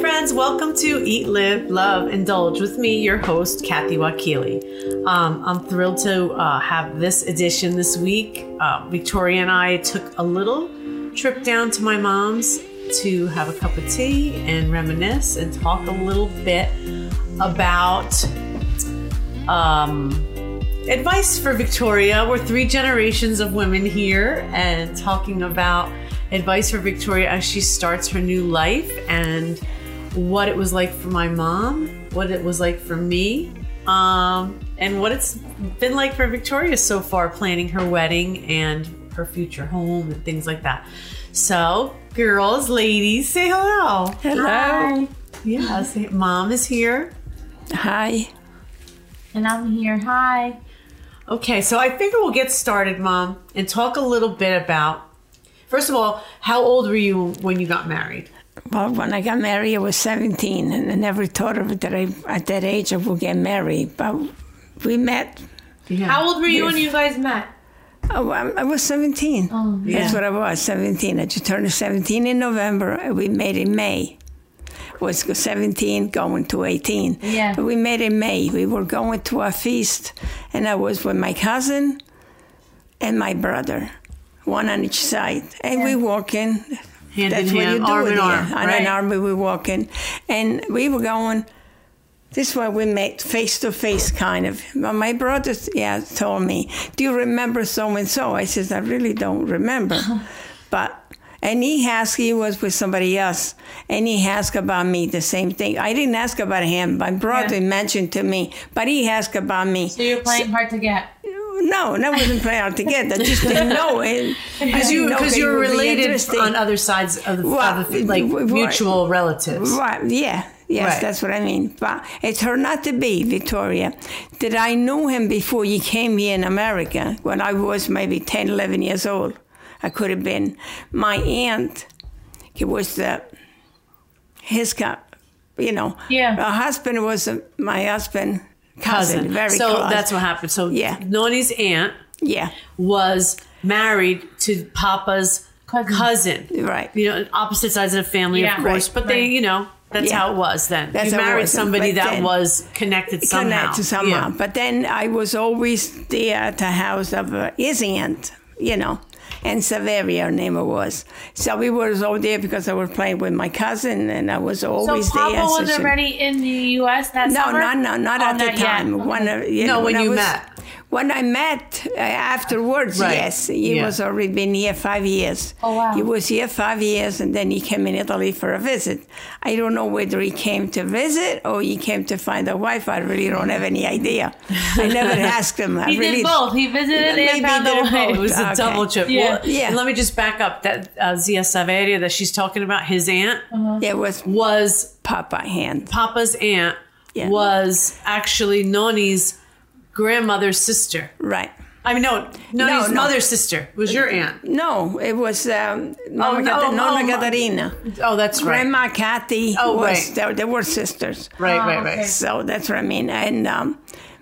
Friends. Welcome to Eat, Live, Love, Indulge with me, your host, Kathy Wakili. Um, I'm thrilled to uh, have this edition this week. Uh, Victoria and I took a little trip down to my mom's to have a cup of tea and reminisce and talk a little bit about um, advice for Victoria. We're three generations of women here and talking about advice for Victoria as she starts her new life and what it was like for my mom, what it was like for me, um, and what it's been like for Victoria so far planning her wedding and her future home and things like that. So, girls, ladies, say hello. Hello. Yeah, say, mom is here. Hi. And I'm here. Hi. Okay, so I figure we'll get started, mom, and talk a little bit about. First of all, how old were you when you got married? Well, when I got married, I was 17, and I never thought of it that I, at that age, I would get married. But we met. Yeah. How old were you when you guys met? Oh, I, I was 17. Oh, yeah. That's what I was, 17. I just turned 17 in November. and We met in May. Was 17 going to 18. Yeah. But we met in May. We were going to a feast, and I was with my cousin and my brother, one on each side. And we were walking. Hand That's in what hand, you do arm in arm, On right? an arm, we were walking. And we were going, this is where we met face to face, kind of. But my brother, yeah, told me, "Do you remember so and so?" I says, "I really don't remember," but. And he asked, he was with somebody else, and he asked about me the same thing. I didn't ask about him. My brother Yeah. mentioned to me, but he asked about me. So you're playing hard to get. No, that wasn't playing out together. I just didn't know it. Because you, because you're related on other sides of the, Well, of the like w- w- mutual relatives. Right, yeah. Yes, Right. that's what I mean. But it turned out to be, Victoria, that I knew him before he came here in America when I was maybe 10, 11 years old. I could have been. My aunt, it was the, his, co- you know, Yeah. her husband was uh, my husband, cousin, Cousin. very so close. that's what happened. So Yeah. Noni's aunt Yeah, was married to Papa's Cousin. cousin. right. You know, opposite sides of the family, Yeah. of course. Right. But they, you know, that's Yeah. how it was then. That's you married was. somebody But that then- was connected somehow. connect to somehow. Yeah. But then I was always there at the house of uh, his aunt, you know, and Saveria, her name was. So we was all there because I was playing with my cousin, and I was So always Papa there. was she- already in the U.S. that no, summer? no, no, not Oh, at the time. Okay. When, you No, know, when I you was- met. When I met uh, afterwards, Right. yes, he Yeah. was already been here five years. Oh, wow. He was here five years, and then he came in Italy for a visit. I don't know whether he came to visit or he came to find a wife. I really don't have any idea. I never asked him. I He really did both. He visited Maybe and found did a wife. It was a Okay. double trip. Yeah. Well, Yeah. Let me just back up. That uh, Zia Saveria that she's talking about, his aunt, There was was Papa hand. Papa's aunt Yeah. was actually Noni's grandmother's sister. Right. I mean, no, Noni's no. mother's sister was your aunt. No, it was um, Nonna, no, Cat- oh, Nonna oh, Catarina. Oh, that's right. Grandma Kathy Oh, was, right. they, they were sisters. Right, Oh, right, right. okay. So that's what I mean. And um,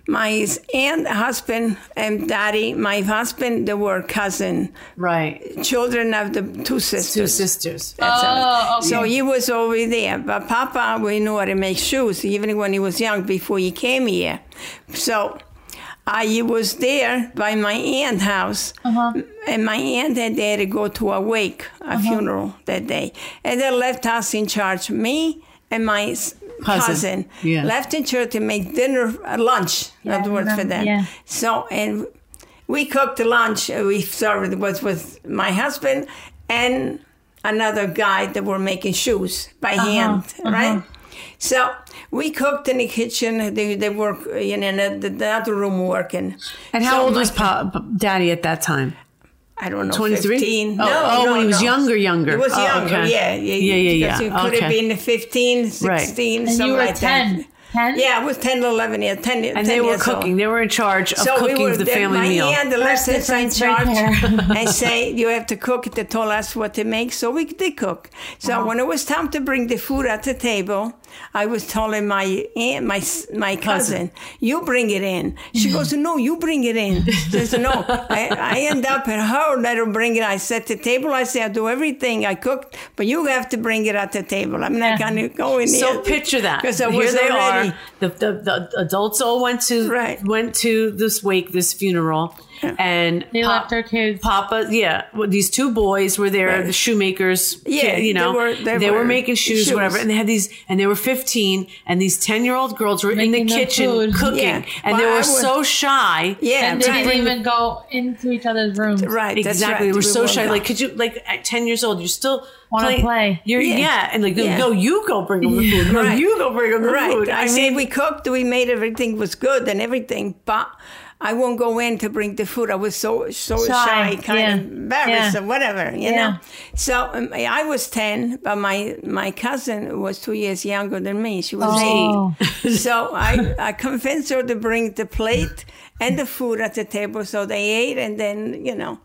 my aunt, husband, and daddy, my husband, they were cousin, Right. children of the two sisters. Two sisters. That's Oh, okay. So he was over there. But Papa, we knew how to make shoes, even when he was young, before he came here. So I was there by my aunt's house. Uh-huh. And my aunt had had to go to a wake, a funeral that day. And they left us in charge, me and my Cousin. cousin, Yeah. left in church to make dinner, uh, lunch, Yeah, not I words for them. yeah. So, and we cooked lunch. uh, We served was with my husband and another guy that were making shoes by hand, right? So we cooked in the kitchen. They, they work, you know, in the, the other room working. And how So old was pa- Pa- Daddy at that time? I don't know, 23? 15. Oh, no, oh, no, when he was no. younger, younger. He was Oh, younger, okay. yeah. Yeah, Yeah, yeah, because yeah. He could Okay. have been 15, Right. 16, And something you were like 10. that. 10? Yeah, I was 10, 11 years, 10, 10 And they were years old. cooking. They were in charge of cooking the there- family my meal. aunt left That's us in difference right charge there. and say you have to cook. They told us what to make, so we did cook. So Uh-huh. when it was time to bring the food at the table, I was telling my aunt, my my cousin, "You bring it in." She goes, "No, you bring it in." She says, "No." I, I end up at her. Let her bring it. I set the table. I say, "I do everything I cooked, but you have to bring it at the table. I'm not going to go in So there." picture that. because I Here they already. are. The, the, the adults all went to Right. went to this wake, this funeral, and They Pop- left their kids. Papa, yeah, well, these two boys were there, Right. the shoemakers. Yeah, you know, they were- they were, were making shoes, shoes. whatever, and they had these, and they were 15, and these 10 year old girls were in the kitchen food. cooking, Yeah. and Well, they were was- so shy. Yeah, and they right. didn't even go into each other's rooms. Right, that's Exactly, right. they were We so were shy. gone. Like, could you, like, at ten years old, you're still Wanna play. You're Yeah. yeah, and like, Yeah. no, you go bring them the food. No, Right. you go bring them the right. food. I, I say mean, we cooked, we made everything was good and everything, but I won't go in to bring the food. I was so so shy, Shy, kind yeah. of embarrassed Yeah. or whatever, you Yeah. know. So um, I was ten, but my my cousin was two years younger than me. She was Oh. eight. so I I convinced her to bring the plate and the food at the table, so they ate, and then you know.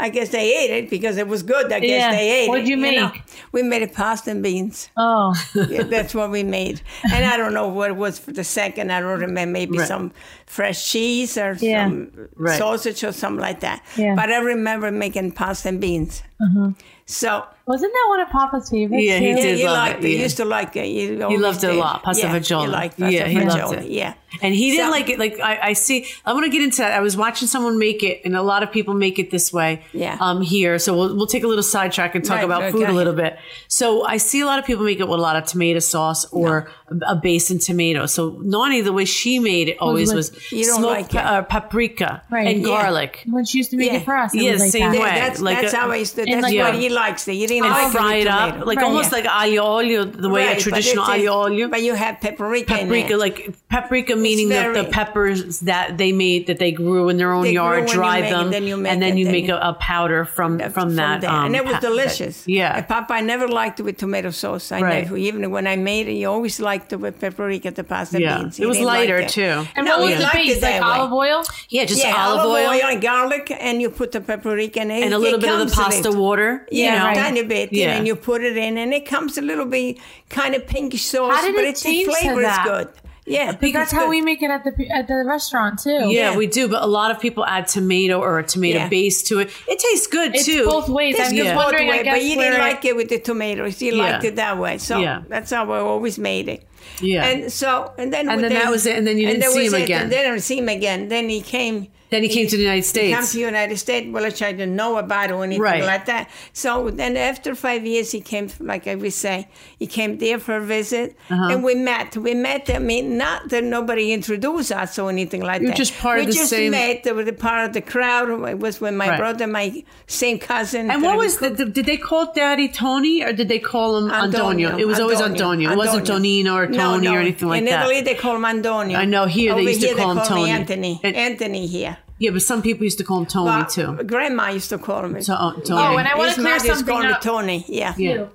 I guess they ate it because it was good. I guess Yeah. they ate it. What'd it. you know. We made it pasta and beans. Oh, Yeah, that's what we made. And I don't know what it was for the second. I don't remember. Maybe Right. some fresh cheese or Yeah. some Right. sausage or something like that. Yeah. But I remember making pasta and beans. Uh-huh. So wasn't that one of Papa's favorites? Yeah, he too? did. he love liked it, it. yeah. He used to like it. He, always loved it a lot, pasta yeah, fagioli. He liked pasta Yeah, he loved it. Yeah. And he didn't So- like it. Like I, I see, I want to get into that. I was watching someone make it, and a lot of people make it this way. Yeah. Um, here, so we'll we'll take a little sidetrack and talk Right, about right, food a little bit. So I see a lot of people make it with a lot of tomato sauce or a, a base in tomato. So Nani, the way she made it always was, with- You don't smoked like pa- uh, paprika Right. and Yeah. garlic. When she used to make Yeah. it for us, it Yeah, like same that. way. That's, like that's how I used to. in That's what he likes. It. You didn't And like it fry with it up, tomato. like Right, almost yeah. like aglio olio, the way Right, a traditional it's- aglio olio. But you have paprika. in paprika, it. like paprika, meaning the, the peppers that they made that they grew in their own yard, dry make it, them, then you make and then you then make a, a powder from from that. there. um, and it was pa- delicious. yeah. And Papa, I never liked it with tomato sauce. I Right. never, even when I made it, he always liked it with paprika, the pasta Yeah. beans. It He was didn't like lighter, it. too. And No, what was the base? Like olive oil? yeah, just olive, oil, and garlic, and you put the paprika in it. and a It little bit of the pasta water. you Yeah, know? right. tiny bit, Yeah. and you put it in, and it comes a little bit kind of pinkish sauce, How did but it it's the change to flavor is good. Yeah, Because that's how we make it at the at the restaurant too. Yeah, Yeah. we do, but a lot of people add tomato or a tomato Yeah. base to it. It tastes good It's too. both ways. It's I'm good just both wondering. I guess but you where didn't it- like it with the tomatoes. You Yeah. liked it that way, so Yeah. that's how I always made it. Yeah. and so and then And then that was it, and then you didn't see him it, again. And then I didn't see him again. Then he came. Then he came to the United States. He came to the United States, which I didn't know about or anything Right. like that. So then after five years, he came, like I would say, he came there for a visit, Uh-huh. and we met. We met, I mean, not that nobody introduced us or anything like You're that. just part we of the just same- met. They were the part of the crowd. It was with my Right. brother, my same cousin. And what was the, the- did they call Daddy Tony or did they call him Antonio? It was always Antonio. It wasn't Tonino or Tony no. or anything like In that. In Italy, they call him Antonio. I know, here they Over used to call him me Tony. Anthony. And- Anthony here. Yeah, but some people used to call him Tony Well, too. Grandma used to call him. To- uh, Tony. Oh, and I want His to clear mother used to something call him up. Tony. Yeah. Yeah.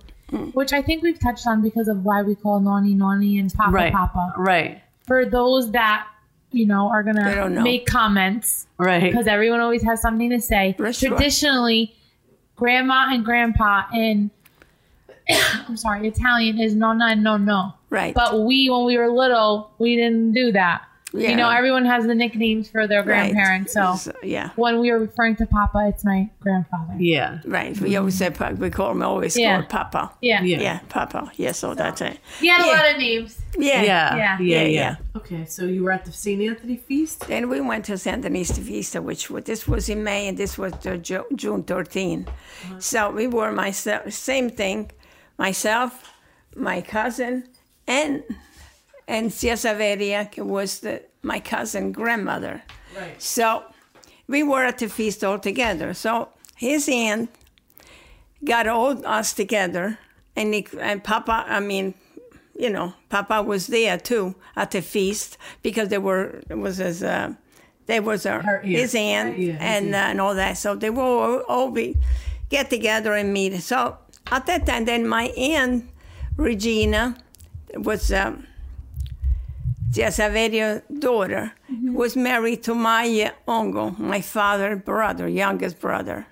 which I think we've touched on because of why we call Nani Nani and Papa Right. Papa. Right. For those that you know are gonna know. make comments Right. because everyone always has something to say. For sure. Traditionally, grandma and grandpa in I'm sorry, Italian is nonna and no no. Right. But we, when we were little, we didn't do that. Yeah. You know, everyone has the nicknames for their Right. grandparents. So yeah. when we were referring to Papa, it's my grandfather. Yeah. Right. We always said Pa- we call him always Yeah. called Papa. Yeah. Yeah. Yeah, Papa. Yeah, so that's it. He had a Yeah. lot of names. Yeah. Yeah. Yeah. Yeah. Okay, so you were at the St. Anthony feast? Then we went to Santa Anita Vista, which was, this was in May and this was Ju- June 13. Uh-huh. So we were myself, same thing, myself, my cousin, and and Zia Saveria was the, my cousin grandmother. Right. So we were at the feast all together. So his aunt got all us together, and, he, and Papa, I mean, you know, Papa was there too at the feast because there were it was his uh, there was a, Her- yeah. his aunt Yeah, his and uh, and all that. So they will all, all be get together and meet. So at that time, then my aunt Regina was. Um, Saverio daughter, was married to my uncle, my father brother, youngest brother.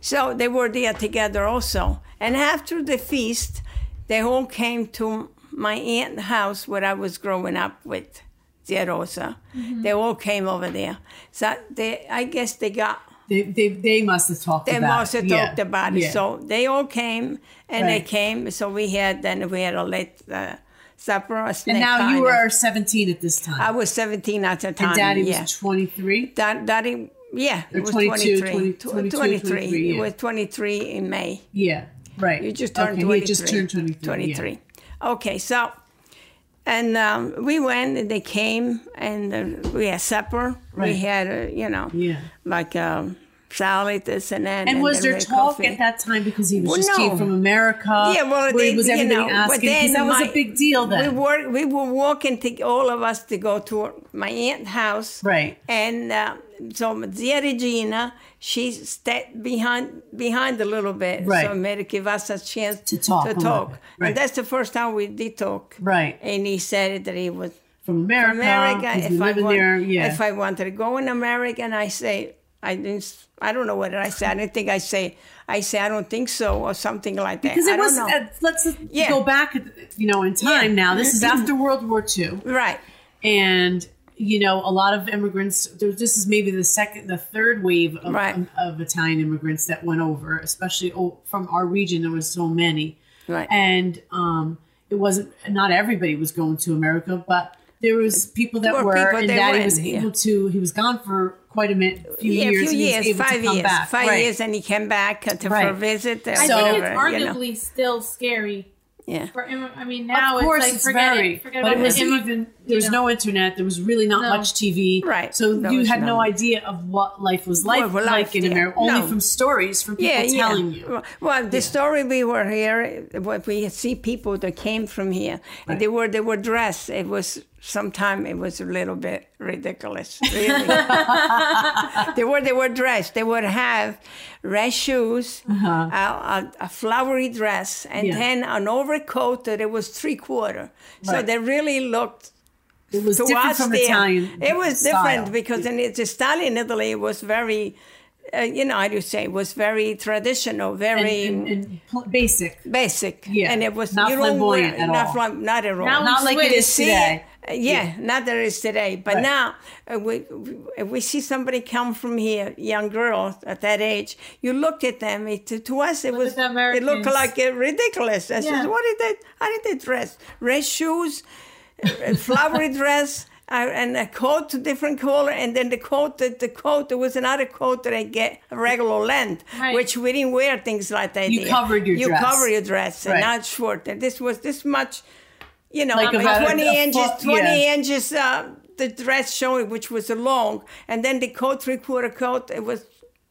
So they were there together also. And after the feast, they all came to my aunt's house where I was growing up with Zia Rosa. They all came over there. So they, I guess they got They, they, they must have talked they about must it. have Yeah. talked about it. Yeah. So they all came, and they came. So we had then we had a late uh, supper. A and now you were 17 at this time. I was 17 at the time. and daddy yeah. was 23. Dad, daddy, yeah, Or it was 22, 23. 20, 22, 23. 23, It was 23 in May. Yeah. Right. You just turned okay, 23. He just turned 23. yeah. 23. Okay, so, and um, we went and they came and uh, we had supper. We had, uh, you know, Yeah. like um, salad, this and that. And was there talk coffee. at that time because he was Well, just no. came from America? Yeah, well, they, was you everybody know, asking? Because then that was my- a big deal then. We were we were walking to all of us to go to my aunt's house. Right. And uh, so Zia Regina, she stepped behind behind a little bit. Right. So Mary give us a chance To talk To talk. Right. And that's the first time we did talk. Right. And he said that he was from America. from America. If I, want, there, yeah. if I wanted to go in America, and I say, I didn't, I don't know what I said. I didn't think I say, I say, I don't think so, or something like that. because I it was, uh, let's Yeah. go back, you know, in time Yeah. now. This is after World War II. right. and you know a lot of immigrants there, this is maybe the second the third wave of, Right. of italian immigrants that went over especially oh, from our region there was so many Right. and um it wasn't not everybody was going to america but there was people that were, people and that daddy was yeah. able to he was gone for quite a minute few yeah, years a few and he was years, five years, back five Right. years, and he came back uh, to, for a visit. Or I So- think whatever, it's you know. arguably still scary. Yeah. For I mean, now of course, it's like it's forget very. it. Forget but it was even there was know. no internet. There was really not No. much TV. Right. So There you had no no- idea of what life was like, Well, like life, in yeah. America, only No. from stories from people Yeah, telling yeah. you. Well, the story we were here, what we see people that came from here, and they were they were dressed. It was sometime it was a little bit ridiculous. Really, they were they were dressed. They would have red shoes, a, a, a flowery dress, and Uh-huh. Yeah. then an overcoat that it was three quarter. So they really looked It was to different us from there. Italian. It was style. different because in it's Italian Italy it was very, uh, you know, I do say, it was very traditional, very and, and pl- basic. basic. Yeah, and it was not you don't flamboyant wear- at not all. flam- not at all. Now Not like it switch. is See, today. Uh, yeah, not that it is today. But Right. now, uh, we, if we see somebody come from here, young girls at that age, you looked at them. It, to, to us, it was the it looked like uh, ridiculous. I Yeah. said, "What did they? How did they dress? Red shoes, a flowery dress." Uh, and a coat, different color, and then the coat, the, the coat, there was another coat that I get a regular length, Right. which we didn't wear things like that. You there. covered your you dress. cover your dress, and not short. And this was this much, you know, Like like about 20 a inches, foot, 20 yeah. inches, uh, the dress showing, which was long, and then the coat, three quarter coat, it was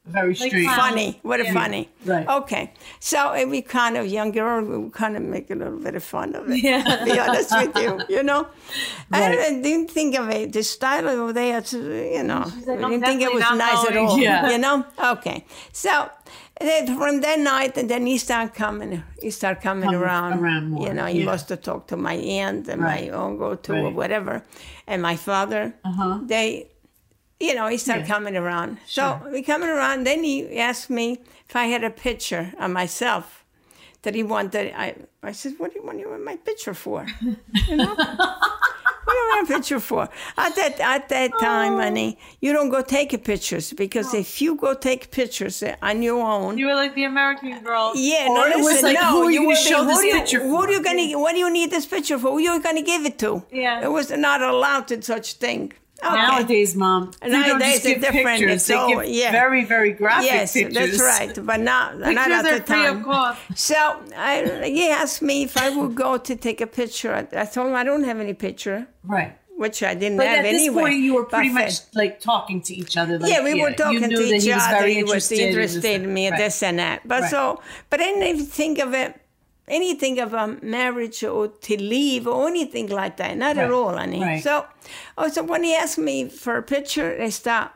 Very strange. clown. funny. What a funny. Right. Okay. So uh, we kind of, young girl, we kind of make a little bit of fun of it. Yeah. To be honest with you, you know? Right. I, I didn't think of it. The style over there, you know, like, I I'm didn't think it was not nice at all. Yeah. You know? Okay. So then from that night, and then he started coming, he started coming Coming around. around more, You know, he yeah. must have talked to my aunt and Right. my uncle too, or whatever, and my father. Uh-huh. They, you know, he started Yeah. coming around. So Sure. we coming around. Then he asked me if I had a picture of myself that he wanted. I I said, "What do you want you want my picture for? You know, what do you want a picture for?" At that at that time, oh. honey, you don't go take pictures because oh. if you go take pictures on your own. You were like the American girl. yeah, Or no, it was listen, like, no, who are you gonna show this you- picture Who are you gonna? What do you need this picture for? Who are you gonna give it to? Yeah. it was not allowed to such thing. Okay. Nowadays, mom, they Nowadays, give it's different. pictures. They all- give yeah. very, very graphic Yes, pictures. that's right, but not, not Pictures at the are free time. of cost. So I, he asked me if I would go to take a picture. I, told him I don't have any picture, Right. which I didn't But have at this anyway. point, you were pretty much like talking to each other. Like, yeah, we were you talking to each other. He was interested in interested in me, right. this and that. But Right. so, but I didn't even think of it, anything of a marriage or to leave or anything like that. Not at all, honey. Right. So, oh, so when he asked me for a picture, I start,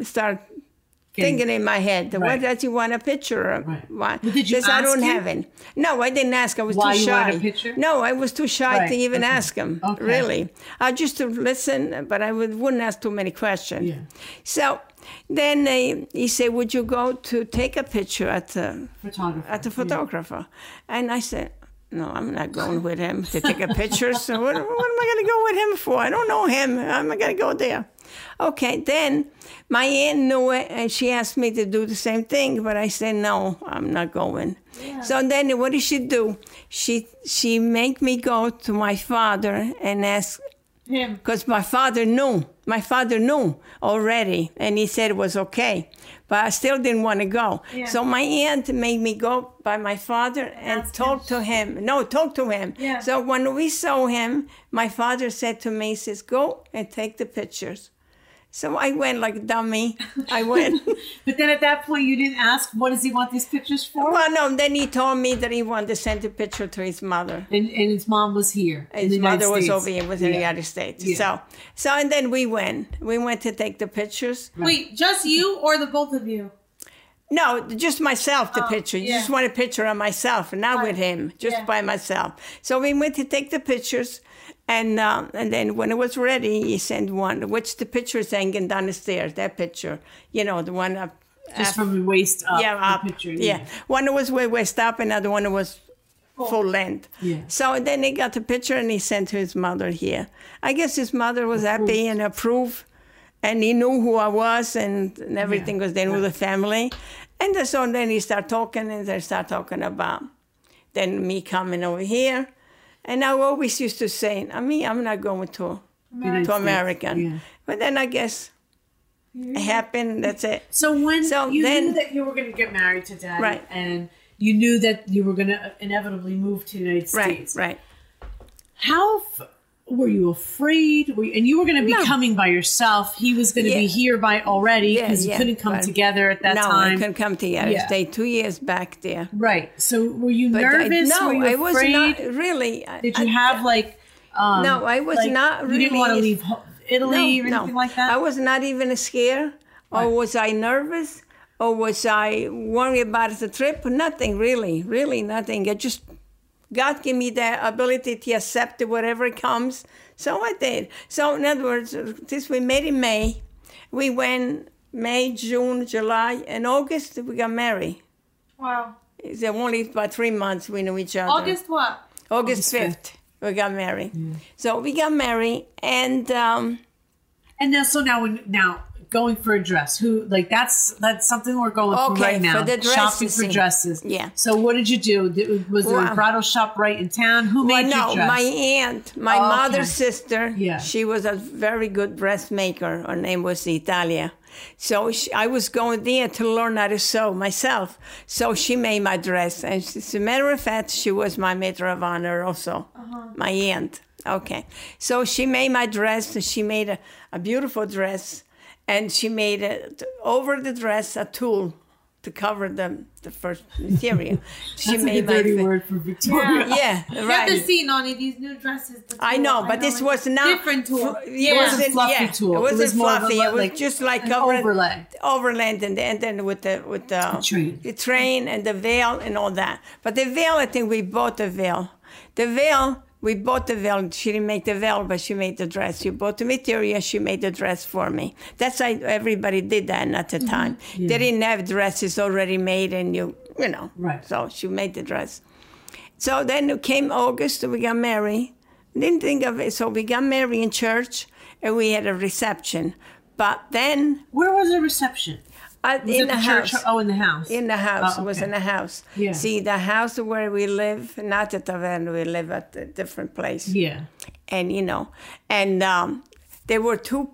start thinking in my head, what does he want a picture of? Right. Why? Did you Says, I don't him? have it. No, I didn't ask. I was Why too you shy. wanted a picture? No, I was too shy Right, to even okay. ask him. Okay. Really, I just to listen, but I would, wouldn't ask too many questions. Yeah. So then uh, he said, "Would you go to take a picture at the Photographer. at the photographer?" And I said. No, I'm not going with him to take a picture. So what, what am I going to go with him for? I don't know him. I'm not going to go there. Okay, then my aunt knew it, and she asked me to do the same thing, but I said no, I'm not going. So then, what did she do? She she make me go to my father and ask Him. because my father knew. My father knew already, and he said it was okay. But I still didn't want to go. Yeah. So my aunt made me go by my father and Ask talk to him. No, talk to him. Yeah. So when we saw him, my father said to me, he says, go and take the pictures. So I went like a dummy. I went. But then at that point, you didn't ask, what does he want these pictures for? well, no, then he told me that he wanted to send a picture to his mother. And, and his mom was here. in His the United mother was States. over here, was in the Yeah. United States. Yeah. So, so and then we went. We went to take the pictures. Wait, just you or the both of you? No, just myself, the Oh, picture. You yeah. just want a picture of myself, not Right. with him, just Yeah. by myself. So we went to take the pictures, and um, and then when it was ready, he sent one, which the picture is hanging down the stairs. That picture, you know, the one up. Just up- from the waist up. yeah, up. picture. yeah. One was way waist up, and the one was full length. Yeah. So then he got the picture and he sent to his mother here. I guess his mother was happy and approved, and he knew who I was, and, and everything Yeah. was there with the family. And then- so then he started talking, and they start talking about then me coming over here. And I always used to say, I mean, I'm not going to United to States. American. Yeah. But then I guess it happened. That's it. So when So you then- knew that you were going to get married to Daddy, Right. and you knew that you were going to inevitably move to the United Right, States, right. how f- were you afraid? Were you, and you were going to be No. coming by yourself. He was going to be here by already Yeah, because you yeah, couldn't come but- together at that no, time. I couldn't come together. Yeah. Stayed two years back there. Right. So were you But I- nervous? no, were you I was not really. Did you I- have like? Um, No, I was like, not Really, You didn't want to leave Italy or anything like that. I was not even scared. Or was I nervous? Or was I worried about the trip? Nothing really, really nothing. I just God gave me the ability to accept whatever comes. So I did. So in other words, this we met in May. We went May, June, July, and August we got married. Wow. It's only about three months we knew each other. August what? August August 5th, we got married. So we got married, and um, And now, so now, when now going for a dress, who like that's that's something we're going Okay, through right now. for the shopping for dresses. Yeah. So what did you do? Did, was there a bridal shop right in town? Who well, made dress? No, my aunt, my Oh, okay. mother's sister, Yeah. she was a very good dressmaker. Her name was Italia. So she, I was going there to learn how to sew myself. So she made my dress. And she, as a matter of fact, she was my maid of honor also, uh-huh. my aunt. Okay. So she made my dress. and She made a, a beautiful dress. And she made it over the dress a tulle to cover the, the first material. She That's a made my dirty word for Victoria. Yeah, You have right. to see, Nani, these new dresses. the I know, but this it's was not different tulle. fl- yeah. It wasn't wasn't fluffy yeah, tulle. It It wasn't was a fluffy. it was like just like covering overland, and, and then with the with the, train. the train and the veil and all that. But the veil, I think we bought the veil. The veil. We bought the veil. She didn't make the veil, but she made the dress. You bought the material. She made the dress for me. That's how everybody did that at Mm-hmm. the time. They didn't have dresses already made, and you, you know. Right. So she made the dress. So then it came August, we got married. Didn't think of it. So we got married in church and we had a reception. But then Where was the reception? Uh, in the, church? house. Oh, in the house. In the house. Oh, It was in the house. Yeah. See, the house where we live, not at Taverna, we live at a different place. Yeah. And, you know, and um, there were two,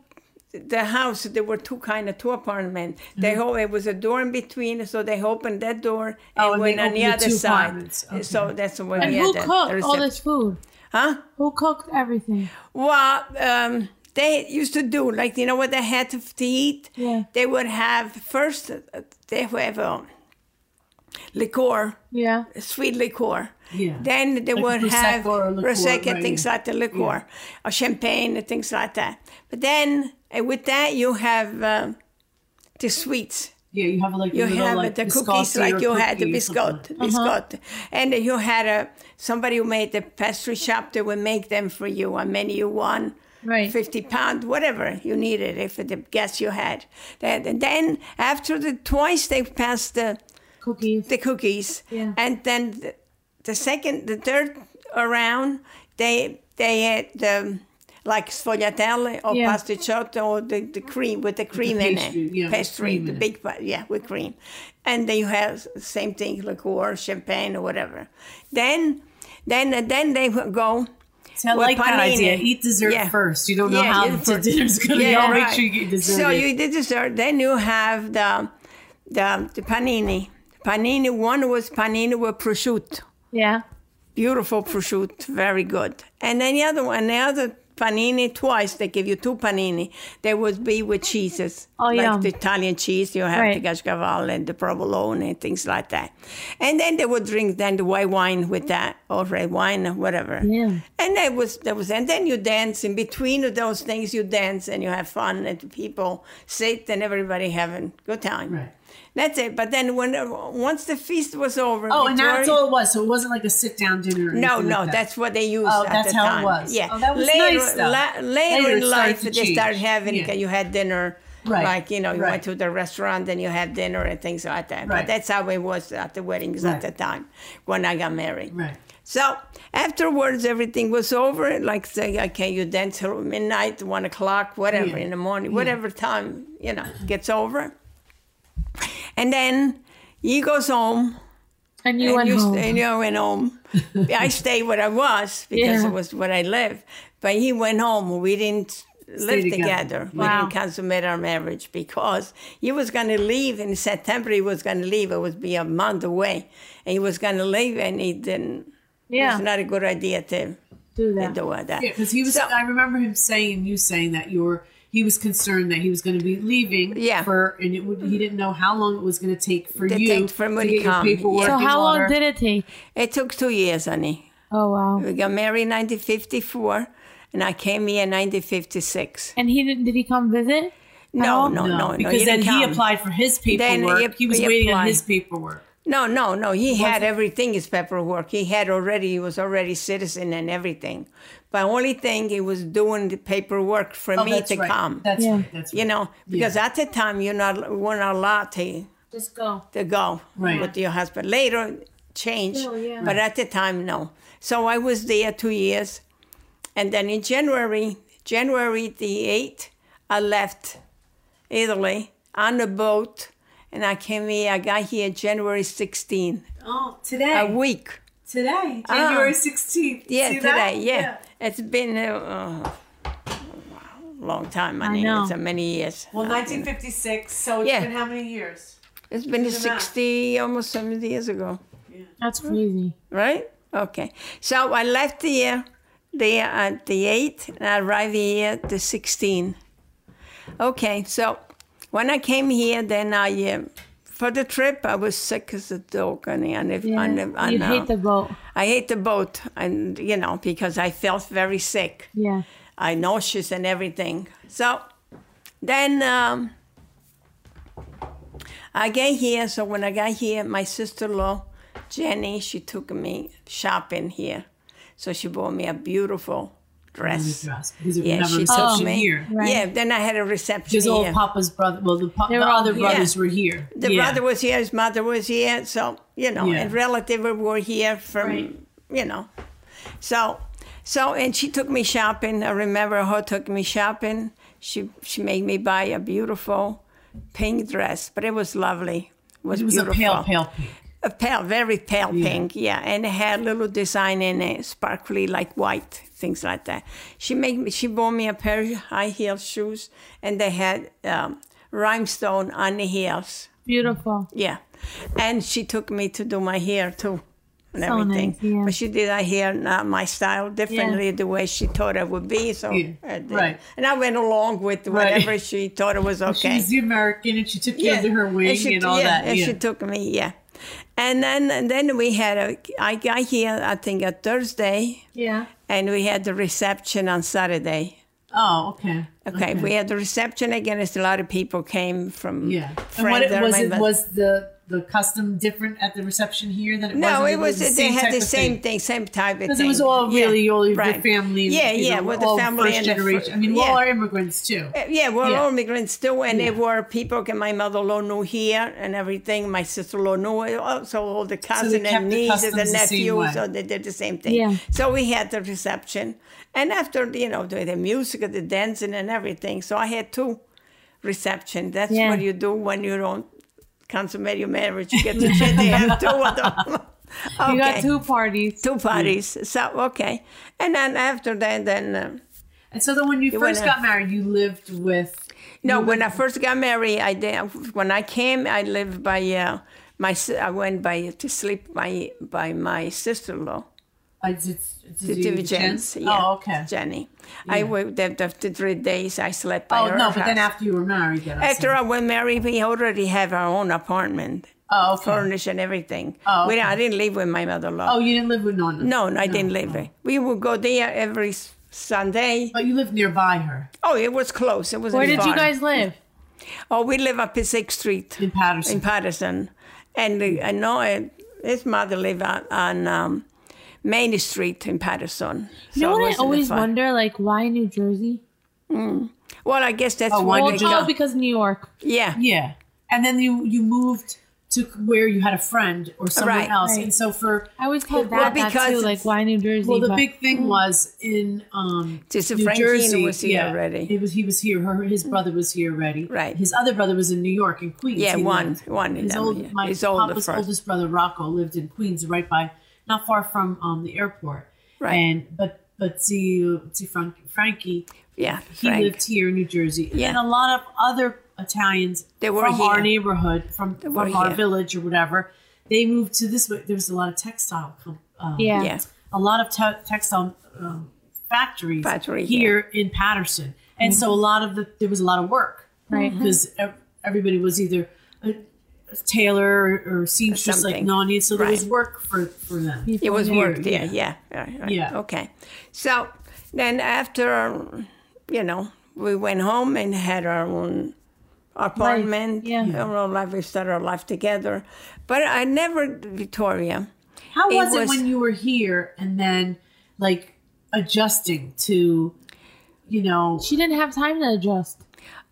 the house, there were two kind of two apartments. They ho- it was a door in between, so they opened that door and Mm-hmm. Oh, and went they on the the other side. Okay. So that's where And we who had the- the cooked all this food? Huh? Who cooked everything? Well, um, they used to do like you know what they had to, to eat. Yeah. They would have first uh, they would have um, liqueur, Yeah. sweet liqueur. Yeah. Then they Like would have liqueur, prosecco, right, things like the liqueur, or champagne, and things like that. But then uh, with that you have uh, the sweets. Yeah, you have like You little, have like the cookies like you had the cookie or something. biscotti, biscotti, and you had a somebody who made the pastry shop that would make them for you. and mean, you won Right. fifty pound, whatever you needed, if the guess you had. And then after the twice they passed the Cookies. the cookies, Yeah. and then the, the second, the third around, they they had the like sfogliatelle or Yeah. pasticciotto or the, the cream with the cream in pastry, it, yeah, pastry, cream the big part, yeah, with cream, and then you have the same thing, liqueur, champagne, or whatever. Then, then, then they would go. See, I with like that idea. panini. Eat dessert Yeah. first. You don't know Yeah, how you- the dinner's going to Yeah, go. Make right. sure you get dessert. So in. you did dessert. Then you have the the, the panini. Panini. One was panini with prosciutto. Yeah. Beautiful prosciutto, very good. And then the other one, the other panini twice. They give you two panini. They would be with cheeses, Oh, like yum. the Italian cheese. You have Right. the Cascaval and the provolone and things like that. And then they would drink then the white wine with that or red wine or whatever. Yeah. And that was that was and then you dance in between of those things. You dance and you have fun and people sit and everybody having good time. Right. That's it. But then when once the feast was over, Oh, and that's all it was. So it wasn't like a sit down dinner. No, no, like that. that's what they used Oh, at that's how it was. Yeah, Oh, that was later, nice, la- later, Later in life, they started having Yeah. you had dinner. Right, Like you know, you right. went to the restaurant and you had dinner and things like that. Right. But that's how it was at the weddings Right. at the time when I got married. Right. So afterwards, everything was over. Like say, okay, you dance till midnight, one o'clock, whatever Yeah. in the morning, Yeah. whatever time you know gets over. And then he goes home. And you and went you, home. And you went home. I stayed where I was because Yeah. it was where I lived. But he went home. We didn't live together. together. We didn't consummate our marriage because he was going to leave in September. He was going to leave. It would be a month away. And he was going to leave and he didn't. yeah. It's not a good idea to do to that. do that. Yeah, because he was. So- I remember him saying, you saying that you were. He was concerned that he was going to be leaving. Yeah. For and it would, he didn't know how long it was going to take for To you take for to to get your come. paperwork. So how long order. did it take? It took two years, honey. Oh wow. We got married in 1954 and I came here in 1956. And he didn't. Did he come visit? No, no, no, no. because he then he applied for his Then he- paperwork. He, was he waiting on his paperwork. No, no, no. He had everything, his paperwork. He had already, he was already citizen and everything. But only thing he was doing the paperwork for Oh, me that's to right. come. That's Yeah. right. That's right. you know, because Yeah. at the time you're not we're not allowed to, Just go. to go Right. with your husband. Later change, Still, yeah. but at the time no. So I was there two years, and then in January, January the eighth, I left Italy on a boat, and I came here. I got here January 16, Oh, today. a week. Today, Ah. January sixteenth. Yeah, today. Yeah. it's been a uh, long time. I, I mean, know. it's a many years. Well, 1956. So it's Yeah. been how many years? It's been do the math. 60, almost 70 years ago, Yeah. That's crazy. right? Okay. So I left here there at the 8th and I arrived here the 16th. Okay, so when I came here, then I, uh, for the trip, I was sick as a dog. And, and, if, Yeah. and, and, You'd uh, hate the boat. I hate the boat, and you know, because I felt very sick. Yeah. I nauseous and everything. So then um, I get here. So when I got here, my sister-in-law, Jenny, she took me shopping here. So she bought me a beautiful dress. Dress, Because we Yeah, a she reception took me. here. Right. Yeah, then I had a reception Because old. Papa's brother, well, the, pa- They the all other here. brothers were here. the yeah. brother was here, his mother was here, so you know, Yeah. and relative were here from, Right. you know, so, so, and she took me shopping. I remember her took me shopping. She she made me buy a beautiful pink dress, but it was lovely. It was, It was a pale, pale pink. A pale, very pale Yeah. pink, yeah, and it had a little design in it, sparkly like white, things like that. She made me, she bought me a pair of high heel shoes, and they had um, rhinestone on the heels. Beautiful. Yeah, and she took me to do my hair too, and So everything. nice, yeah. But she did her hair not my style, differently the way she thought it would be. So Yeah, I right. and I went along with Right. whatever she thought it was okay. She's the American, and she took you under her wing and, she, all yeah, that. And yeah. she took me, yeah. And then and then we had a. I got here, I think, a Thursday, Yeah. and we had the reception on Saturday. Oh, okay. Okay, we had the reception again. As a lot of people came from Yeah. And what it, was it was the the custom different at the reception here than it was? No, it was. the they had the same thing? thing, same type of thing. Because it was all really all your right. family. Yeah, you yeah, know, with the family first and the fir- generation. I mean, we yeah. all are immigrants too. Uh, Yeah, we're Yeah. all immigrants too, and Yeah. there were people that my mother-in-law knew here and everything. My sister-in-law knew also all the cousins kept and nieces and the nephews, so they did the same thing. Yeah. So we had the reception, and after you know the, the music, the dancing, and everything. So I had two reception. That's Yeah. what you do when you don't consummate your marriage. You get to shit. They have two of them. okay. You got two parties. two parties. So okay, and then after that, then. Uh, And so then when you first got married, you lived with. No, when I first got married, I did. When I came, I lived by uh, my. I went by to sleep by by my sister-in-law, Uh, did, did the you- Jimmy Yeah, Oh, okay. Jenny. I worked there after three days. I slept by Oh her no, but then after you were married, then I After. I went married, we already have our own apartment, oh, okay. furnished and everything. Oh, we. I didn't live with my mother-in-law. Oh, you didn't live with Nonna. no, no, I didn't live there. We would go there every Sunday. but you lived nearby her Oh, it was close. It was. Where did you guys live? Oh, we live up in Sixth Street. in Paterson. in Paterson, and I know uh, his mother lived on, on um, Main Street in Paterson. You know what I always wonder? Like, why New Jersey? Well, I guess that's Oh, why why Well, they did you oh, go. because New York. Yeah, Yeah, and then you you moved to where you had a friend or someone Right. else, Right. and so for I always thought Well, that, that because too. Like, why New Jersey? well, the but- big thing was in um, Just New Frankina Jersey. was here yeah, already. It was he was here. Her his brother was here already. Right. His other brother was in New York in Queens. Yeah, He one- lived- one of His them, old yeah. my His older oldest brother Rocco lived in Queens, right by not far from um, the airport. Right. And but but see see Frank, Frankie yeah, he Frank. lived here in New Jersey. Yeah. And a lot of other Italians They were from our neighborhood, from, from our here. village or whatever, they moved to this. way. There was a lot of textile, um, Yeah. yeah, a lot of te- textile um, factories Factory, here in Paterson, and so a lot of the there was a lot of work, Right. Because ev- everybody was either a, a tailor or, or seamstress like Something. Nani, so there was work for for them. it was Here, work there. yeah. Yeah, right, right. Yeah. Okay, so then after, you know, we went home and had our own apartment. yeah. our own life. We started our life together, but I never, Victoria. How It was it when you were here and then like adjusting to, you know? She didn't have time to adjust.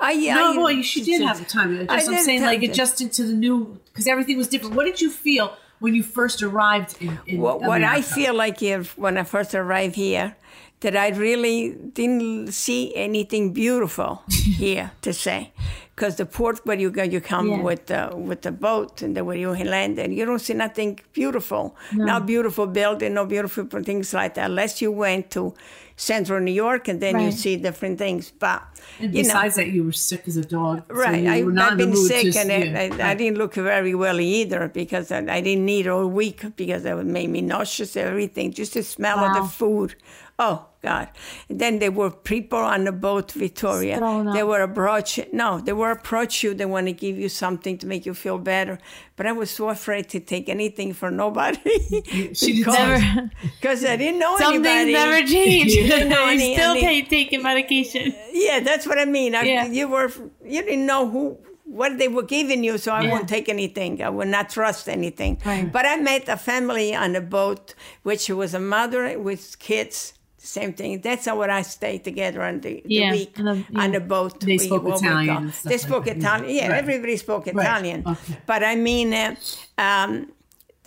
I, No, I, well, you she did have the time adjust. I I'm saying like adjusted to the new because everything was different. What did you feel when you first arrived in? in What, what I feel like here when I first arrived here, that I really didn't see anything beautiful here to say, because the port where you go, you come Yeah. with the with the boat and then where you land, and you don't see nothing beautiful, no beautiful building, no beautiful things like that, unless you went to central New York and then you see different things. But And you know, besides that, you were sick as a dog. Right, you I, were not I've been sick to- and I, yeah. I, I didn't look very well either because I, I didn't eat all week because it made me nauseous, everything, just the smell of the food. Oh, God. And then there were people on the boat, Victoria. They were approach No, they were approach you. They want to give you something to make you feel better. But I was so afraid to take anything from nobody. She because, Never- because I didn't know Some things anybody. never change. didn't know any- still any- ta- taking medication. Yeah, that's what I mean. I, Yeah. You were you didn't know who what they were giving you, so I Yeah. won't take anything. I will not trust anything. Right. But I met a family on a boat, which was a mother with kids. Same thing. That's how I stayed together on the, the Yeah, week the- yeah. on the boat. They we- spoke Italian call- and stuff They spoke yeah. Italian. Yeah, Right. everybody spoke Italian. Okay. But I mean, uh, um,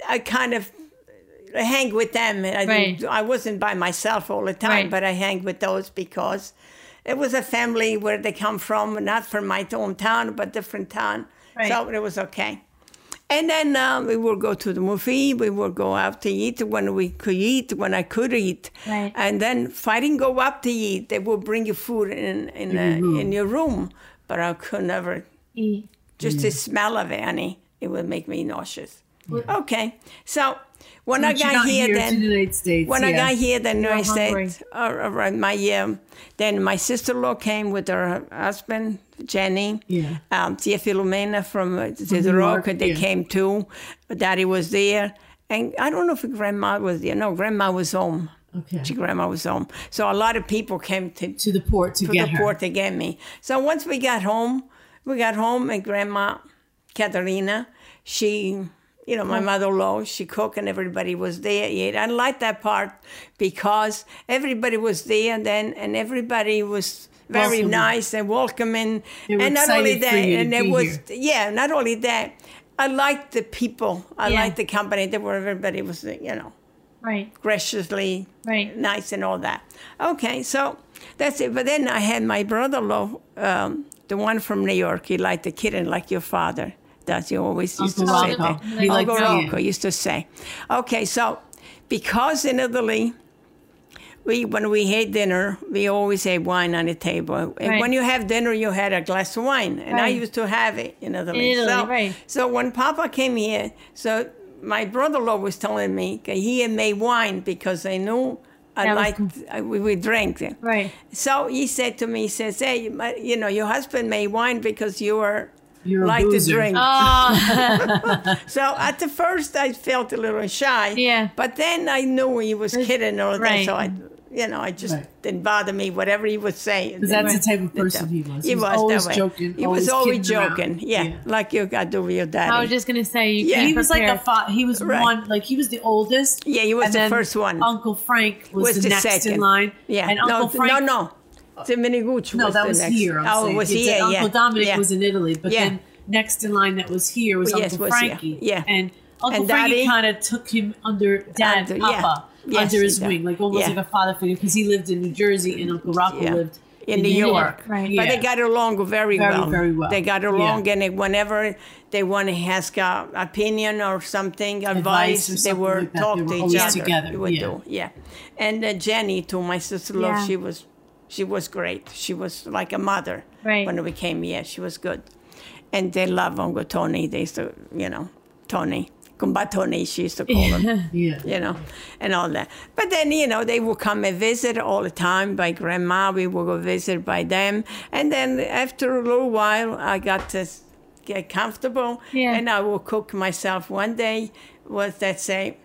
I kind of hang with them. I, Right. I wasn't by myself all the time, Right. but I hang with those because it was a family where they come from, not from my hometown, but different town. Right. So it was okay. And then uh, we would go to the movie. We would go out to eat when we could eat, when I could eat. Right. And then if I didn't go up to eat, they would bring you food in in, uh, in your room. But I could never E. just the smell of it, honey, it would make me nauseous. Okay, so when I got, here, to then the United States, when I got here, then I hungry. said, uh, uh, my um, then my sister-in-law came with her husband Jenny, Yeah. um, Zia Filomena from uh, the Rock, they yeah. came too. Daddy was there, and I don't know if Grandma was there. No, Grandma was home. Okay. She grandma was home, so a lot of people came to To the port to to get the her. port to get me. So once we got home, we got home and Grandma Katerina, she, you know, my mother-in-law, she cooked and everybody was there. Yeah, I like that part because everybody was there then, and everybody was very Welcoming. nice and welcoming. And not only that, for you to and it was here. yeah, not only that. I liked the people. I Yeah. liked the company. They were everybody was, you know, Right. graciously Right. nice and all that. Okay, so that's it. But then I had my brother-in-law, um, the one from New York. He liked the kitten like your father does. He always used Uncle to say that. He Uncle Rocco used to say. Okay, so because in Italy, we when we had dinner, we always had wine on the table. And Right. when you have dinner, you had a glass of wine, and I used to have it in Italy. In Italy, so, right. so when Papa came here, so my brother-in-law was telling me he had made wine because they knew I That was liked I, uh, we, we drank it. Right. So he said to me, he says, "Hey, you you know, your husband made wine because you were." You're like to drink. Oh, So at the first, I felt a little shy. Yeah. But then I knew he was kidding or that, Right. so I, you know, I just Right. didn't bother me. Whatever he was saying. Because that's the type of person he was. He was, always that way. joking. He was always joking. Yeah, like you got to do with your daddy. I was just gonna say you. Yeah. He was like a fa- he was Right. one like he was the oldest. Yeah, he was the first one. Uncle Frank was, was the, the next second in line. Yeah, and no, Uncle Frank. no, no. Dominigucci No, was that the was next. here. I'm oh, saying. was It's he? that Yeah, Uncle yeah. Dominic yeah. was in Italy, but Yeah. then next in line that was here was Yes, Uncle was here. Frankie. Yeah. and Uncle And Frankie kind of took him under Dad, Under- yeah. Papa, Yes, under his wing, like almost Yeah. like a father figure, because he lived in New Jersey and Uncle Rocco Yeah. lived In in, New New York. York. Right. But they got along very, Very, well. very well. They got along, Yeah. and they- whenever they want to ask a opinion or something, advice, or they were like talk they to were each always other. together, They would yeah. do, yeah. And uh, Jenny, too, my sister-in-law, Yeah. she was, she was great. She was like a mother Right. when we came here. She was good, and they love Uncle Tony. They used to, you know, Tony. Kumba she used to call them. Yeah. you know, and all that. But then, you know, they would come and visit all the time by grandma. We would go visit by them. And then after a little while, I got to get comfortable. Yeah. And I would cook myself. One day was that say,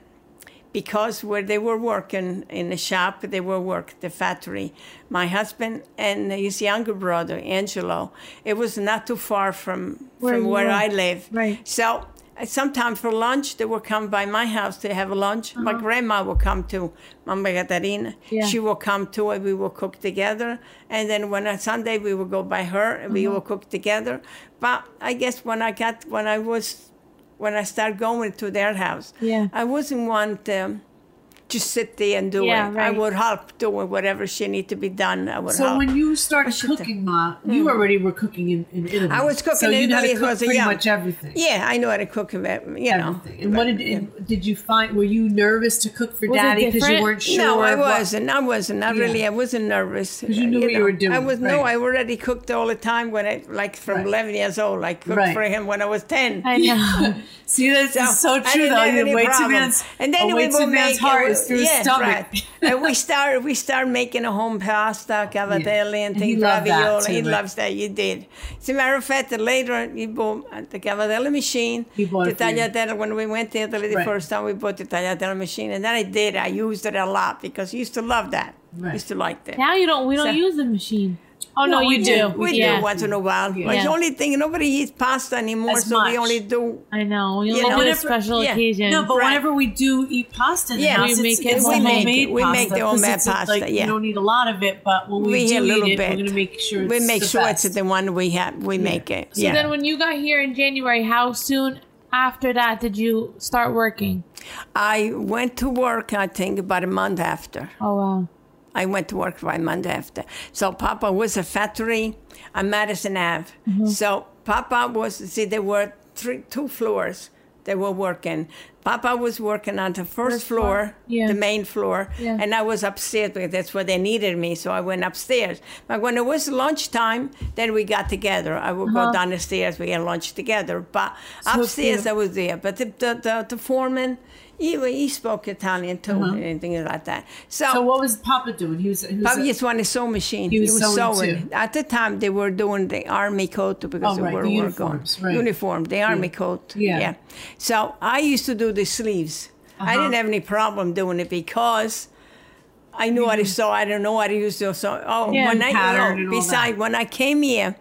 because where they were working in the shop, they were work the factory. My husband and his younger brother Angelo. It was not too far from Where from where were. I live. Right. So sometimes for lunch, they would come by my house to have a lunch. My grandma would come to Mama Catarina. Uh-huh. Yeah. She would come too, and we would cook together. And then when on Sunday we would go by her, and we Uh-huh. would cook together. But I guess when I got when I was when I started going to their house, Yeah. I wasn't one to just sit there and do Yeah, it. I would help doing whatever she need to be done. I would So help. when you started cooking, Ma, you already were cooking in, in Italy. Hmm. I was cooking so you in know how to Italy cook as pretty young. much everything. yeah, I know how to cook, you know. Everything. And what did and did you find? Were you nervous to cook for Was Daddy because you weren't sure? No, I wasn't. I wasn't. Not Yeah. really. I wasn't nervous. 'Cause you knew what you were doing, I was no. I already cooked all the time when I like from Right. 11 years old. I cooked Right. for him when I was 10. I know. See, that's So, so I true didn't though. have You any wait to man's and then a we wait to would man's make heart it, is through his stomach. Right. and we start we start making a home pasta, cavatelli, and And he things loved that ravioli. too, he right? loves that. You did. As a matter of fact, later he bought uh, the cavatelli machine. He bought the it tagliatelle. When we went to Italy the Right. first time, we bought the tagliatelle machine, and then I did. I used it a lot because he used to love that. Right. Used to like that. Now you don't. We don't So- use the machine. Oh no, No, you we do. do. We yeah. do once in a while. But Yeah. the only thing, nobody eats pasta anymore, As so we only do. I know. You You only know, do a whenever- special yeah. occasion. No, but Right. whenever we do eat pasta, in the Yeah, house, we make it homemade we make it- we make the homemade pasta, Like, yeah. You don't need a lot of it, but when we, We do eat a little eat it, bit. we're going to make sure it's we make the sure best. it's the one we have. We make it. so then, when you got here in January, how soon after that did you start working? I went to work. I think about a month after. Oh wow. I went to work by Monday after. So Papa was a factory on Madison Ave. Mm-hmm. So Papa was see there were three two floors they were working. Papa was working on the first, First floor, floor, yeah. the main floor, Yeah. and I was upstairs because that's where they needed me. So I went upstairs. But when it was lunchtime, then we got together. I would Uh-huh. go down the stairs. We had lunch together. But So upstairs, you- I was there. But the the, the, the foreman, he, he spoke Italian too, and things like that. Uh-huh. So what was Papa doing? He was. He was Papa just wanted a sewing machine. He was sewing, too. At the time, they were doing the army coat because Oh, they right, were the were uniforms, going right. uniform, the army coat. Yeah. So I used to do the sleeves. I Uh-huh. didn't have any problem doing it because I knew how to sew. I don't know how to use the sew. Oh, Yeah, when I and all besides when I came here,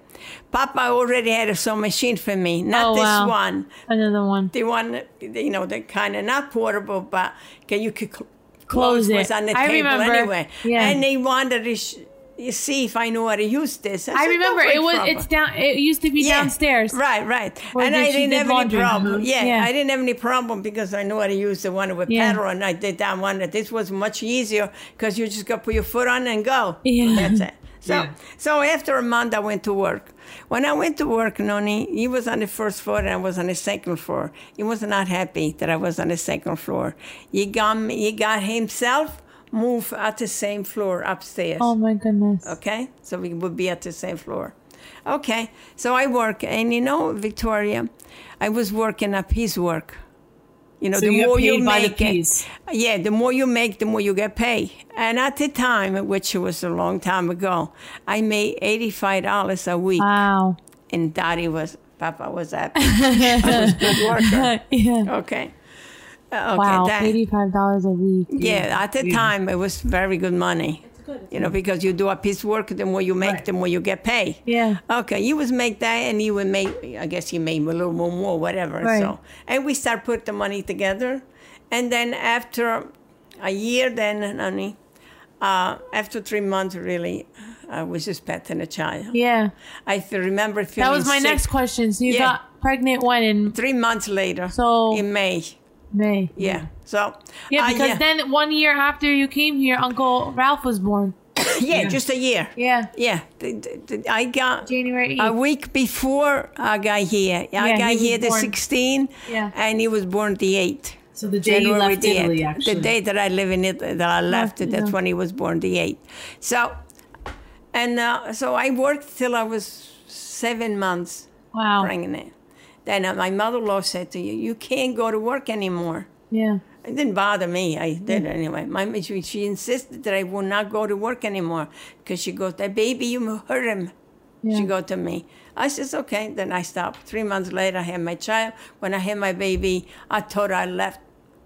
Papa already had a sewing machine for me. Not Oh, this wow. one. Another one. The one, you know, the kind of not portable, but can you could cl- Close close it. was on the I table remember. anyway. Yeah. And they wanted to sh- you see if I know how to use this. I said, remember "Don't it was. wait, It's down. It used to be Yeah, downstairs. Right, right. Where and did I didn't did have any problem. mhm. Yeah, Yeah. I didn't have any problem because I know how to use the one with Yeah. pedal, and I did that one. This was much easier because you just got to put your foot on and go. Yeah. That's it. So, Yeah. so after a month, I went to work. When I went to work, Noni, he was on the first floor and I was on the second floor. He was not happy that I was on the second floor. He got he got himself moved at the same floor upstairs. Oh my goodness. Okay, so we would be at the same floor. Okay, so I work, and you know, Victoria, I was working a piecework. You know, So the you more you the make, piece. yeah, the more you make, the more you get paid. And at the time, which was a long time ago, I made eighty-five dollars a week, Wow. and Daddy was, Papa was happy. I was good worker. yeah. Okay. Uh, Okay. Wow. that- Eighty-five dollars a week. yeah, at the time it was very good money. It's good, You know, because you do a piece of work, the more you make, Right. the more you get paid. Yeah. Okay, you was make that, and you would make. I guess you made a little more, more whatever. Right. So, and we start put the money together, and then after a year, then honey, uh, after three months, really, I was just petting a child. Yeah. I f- remember feeling That was my sick. next question. So you Yeah. got pregnant when in Three months later, So- in May, May? yeah. So Yeah, uh, because yeah. then one year after you came here, Uncle Ralph was born. yeah, just a year. Yeah. Yeah, the, the, the, I got January a week before I got here. I Yeah, got he was here the born- 16, Yeah. and he was born the 8th. So the day you left the Italy, 8th. actually. The day that I live in it, that I left, Left, that's yeah. when he was born, the 8th. So, and uh, so I worked till I was seven months Wow. pregnant. Then uh, my mother-in-law said to you, you can't go to work anymore. Yeah. It didn't bother me. I did anyway. My she, she insisted that I would not go to work anymore because she goes, "That baby, you hurt him." Yeah. She go to me. I says, "Okay." Then I stopped. Three months later, I had my child. When I had my baby, I thought I left.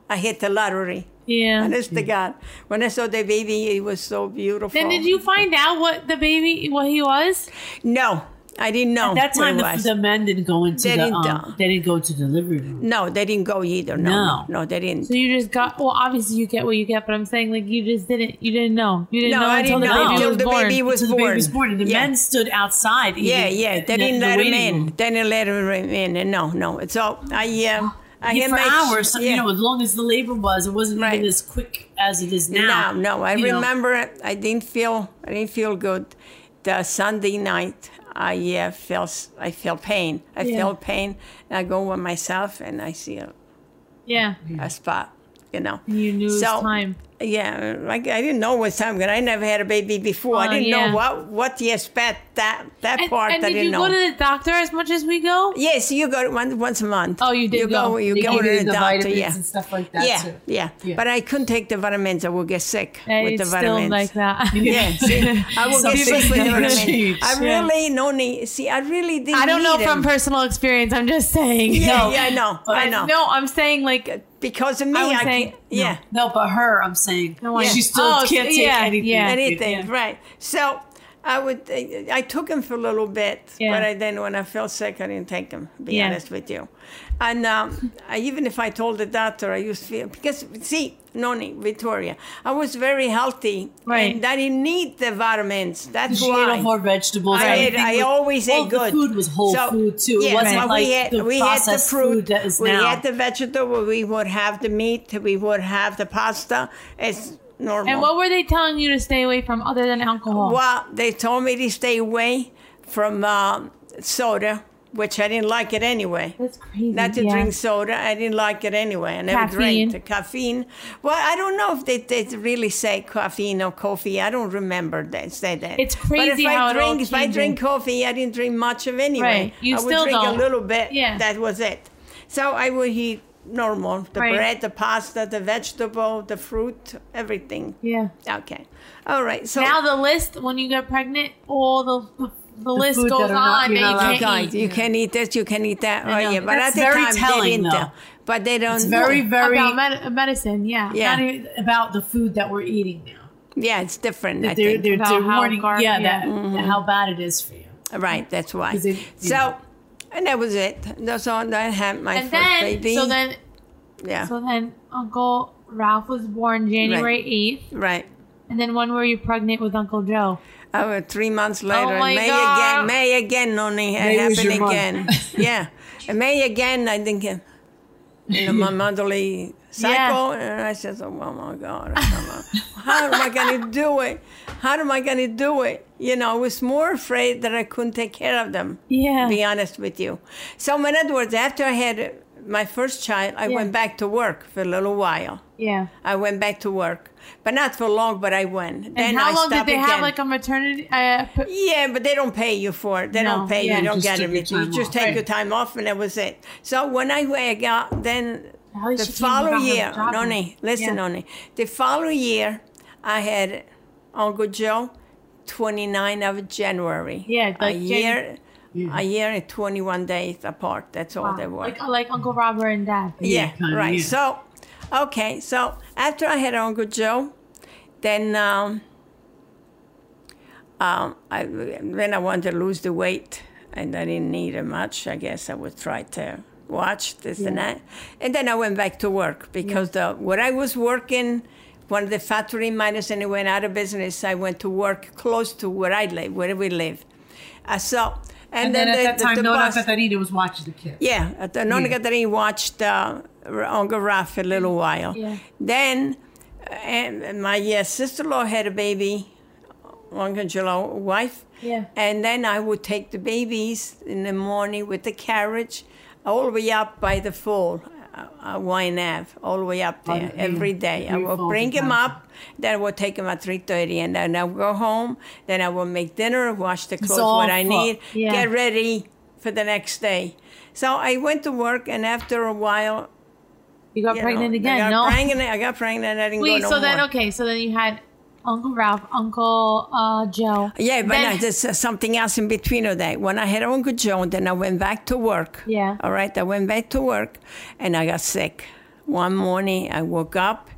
I hit the lottery. Yeah. Honest to God, when I saw the baby, it was so beautiful. Then did you find out what the baby, what he was? No, I didn't know. At that time, the, the men didn't go into They the didn't, um, uh, they didn't go to delivery room. no, they didn't go either. No, No. no, they didn't. So you just got, well, obviously you get what you get, but I'm saying like you just didn't, you didn't know. You didn't No, know I until didn't the know baby until was the born. baby was So the baby was born, and the Yeah. men stood outside. Yeah, yeah. They didn't the let him in. room. They didn't let him in. And no, no. So I, um, I Yeah, had for my hours, so, yeah. you know, as long as the labor was, it wasn't Right. even as quick as it is now. No, no. I know, remember it. I didn't feel. I didn't feel good. The Sunday night, I uh, felt. I felt pain. I Yeah. felt pain. And I go with myself, and I see a, Yeah. a spot. You know. You knew it was So- time. Yeah, like I didn't know what time because I never had a baby before. I Oh, didn't yeah. know what what to expect. That that And, part and I did didn't you know. go to the doctor as much as we go? yes, you go one, once a month. Oh, you did You go. go. You They go to the the doctor. vitamins Yeah. and stuff like that yeah, too. yeah, Yeah. But I couldn't take the vitamins. I would get sick And with it's the still vitamins. like that. Yeah, see, I would get sick with the vitamins. change. I Yeah. really no need. See, I really didn't. I don't know need from personal experience. I'm just saying. Yeah, no. yeah, I know. I know. No, I'm saying like because of me. I was I saying- can't, yeah. No, but her, I'm saying, No, I- she still Oh, can't take yeah, anything. yeah. anything, right? So I would, I took him for a little bit, Yeah. but I then when I felt sick, I didn't take him. Be Yeah. honest with you, and um, I, even if I told the doctor, I used to feel because see, Noni, Victoria, I was very healthy, Right. And I didn't need the vitamins. That's She ate why. all more vegetables. I ate- I always all ate the good. food was whole So, food too. yeah, it wasn't well, like we had, the we had the fruit, food that is we now. had the vegetable, we would have the meat, we would have the pasta. It's normal. And what were they telling you to stay away from other than alcohol? Well, they told me to stay away from um, soda, which I didn't like it anyway. That's crazy. Not to yeah. drink soda. I didn't like it anyway. I never Caffeine. drank the caffeine. Well, I don't know if they, they really say caffeine or coffee. I don't remember they say that. It's crazy But if how I drink, if I drink coffee, I didn't drink much of anyway. Right. You I would still drink don't. a little bit. Yeah. That was it. So I would eat normal the Right. bread, the pasta, the vegetable, the fruit, everything. Yeah. Okay. All right. So Now the list when you get pregnant, all the the, the list goes that are not- on you're that you not allowed can't to eat. you can eat this, you can eat that. Oh yeah, but That's at the very time telling, they didn't. though. tell. But they don't. It's very, very about med- medicine. Yeah. Yeah. not even about the food that we're eating now. Yeah, it's different. They're, think. they're, they're warning, gar- yeah, yeah. that mm-hmm. how bad it is for you. Right, that's why it- so, and that was it. That's all. I had my And first then, baby. so then, yeah, so then, Uncle Ralph was born January eighth, right. and then when were you pregnant with Uncle Joe? I was three months later. Oh my May God. again. May again, Noni. It May was happened your again. yeah. And May again, I think, you know, my motherly cycle. And I said, oh, my God. I don't know. How am I going to do it? How am I going to do it? You know, I was more afraid that I couldn't take care of them. Yeah. To be honest with you. So, in other words, after I had my first child, I Yeah. went back to work for a little while. Yeah. I went back to work, but not for long. But I went. And then how I long did stopped they have like a maternity? Uh, p- Yeah, but they don't pay you for it. They No, don't pay yeah. you. You don't Just get took your anything. You time just off. take Right. your time off, and that was it. So when I I got then the she came and following year, job. Noni, listen, Yeah. Noni, the following year, I had Uncle Joe, 29 of January. Yeah, a like year, Yeah. a year and 21 days apart. That's all wow. they were. Like like Uncle Robert and Dad. Yeah, kinda, right. yeah. So, okay. So after I had Uncle Joe, then um, um, I then I wanted to lose the weight, and I didn't need it much. I guess I would try to watch this and that, and then I went back to work because the where I was working. One of the factory miners and it went out of business. I went to work close to where I live, where we live. Uh, so, and, And then, the, at that the- time, the Nona bus- Catarina was watching the kids. yeah, at the Nona Yeah. Catarina watched uh, Uncle Ralph a little while. Yeah. Then, uh, and my uh, sister-in-law had a baby, Uncle Joe, wife. Yeah. And then I would take the babies in the morning with the carriage all the way up by the fall, uh, uh, Ave, all the way up there yeah. every day. I would bring him up, then I would take him at 3.30, and then I would go home, then I would make dinner, wash the clothes, what I need, Yeah. get ready for the next day. So I went to work, and after a while, You got you pregnant know, again? I got no. pregnant. I got pregnant. I didn't Wait. go no so then okay. So then you had Uncle Ralph, Uncle uh, Joe. Yeah, but Then- no, there's uh, something else in between of that. When I had Uncle Joe, then I went back to work. Yeah. All right, I went back to work, and I got sick. One morning, I woke up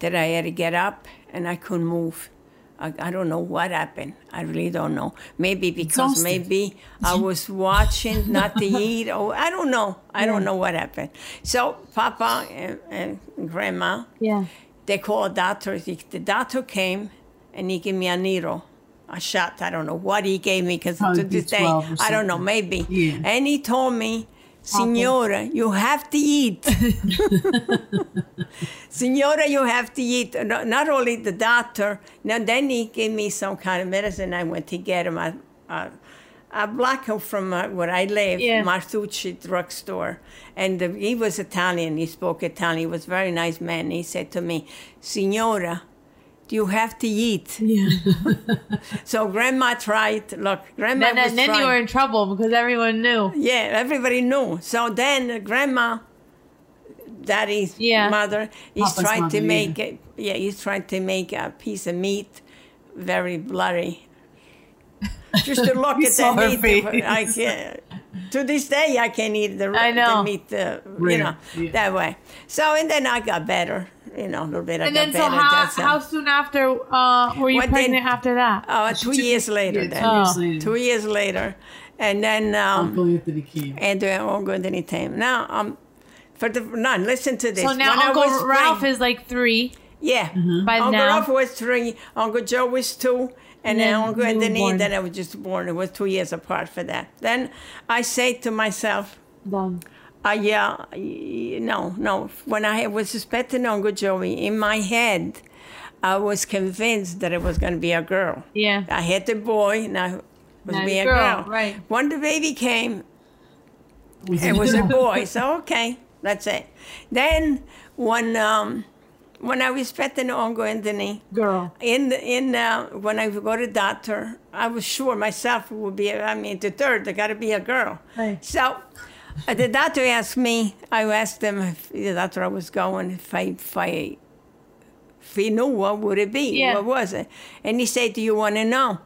that I had to get up, and I couldn't move. I, I don't know what happened. I really don't know. Maybe because Exhausted. maybe I was watching not to eat, or I don't know. I don't know what happened. So Papa and, and Grandma, Yeah. They called a doctor. The doctor came and he gave me a needle, a shot. I don't know what he gave me because to this day, I don't know, maybe. Yeah. And he told me, Signora, you have to eat. Signora, you have to eat. Not only the doctor, now then he gave me some kind of medicine. I went to get him a, a, a block from uh, where I live, Yeah. Martucci drugstore. And uh, he was Italian. He spoke Italian. He was a very nice man. He said to me, Signora, do you have to eat. Yeah. So grandma tried. Look, grandma Then, was then, then trying. you were in trouble because everyone knew. Yeah, everybody knew. So then uh, grandma, daddy's Yeah. mother, he's Papa's trying mother, to yeah. make it. Yeah, he's trying to make a piece of meat very blurry. Just to look at saw that meat, face. I can't. To this day, I can't eat the, I know. the meat, uh, you know, yeah. that way. So, and then I got better, you know, a little bit. I And got then so better. how That's, uh, how soon after uh, were you What pregnant then- after that? uh, two took years later, yeah, then. two years Oh. later. Two years later. And then um, Uncle Anthony came. and uh, all good anytime. Now, um, for the none, listen to this. So now When I Uncle was Ralph preg- is like three. yeah. By Uncle now. Ralph was three. Uncle Joe was two. And, then then Uncle you Anthony, born. then I was just born. It was two years apart for that. Then I say to myself, Done. uh, yeah, no, no. When I was suspecting Uncle Joey, in my head, I was convinced that it was going to be a girl. Yeah. I had the boy, and I was Now being a girl, girl. right. When the baby came, it was a boy, so okay, that's it. Then when um, when I was expecting Uncle Anthony, Girl. in the, in uh, when I would go to doctor, I was sure myself it would be. I mean, the third, there got to be a girl. Right. So uh, the doctor asked me. I asked him if the doctor I was going if I if I if he knew what would it be, Yeah. what was it, and he said, "Do you want to know?"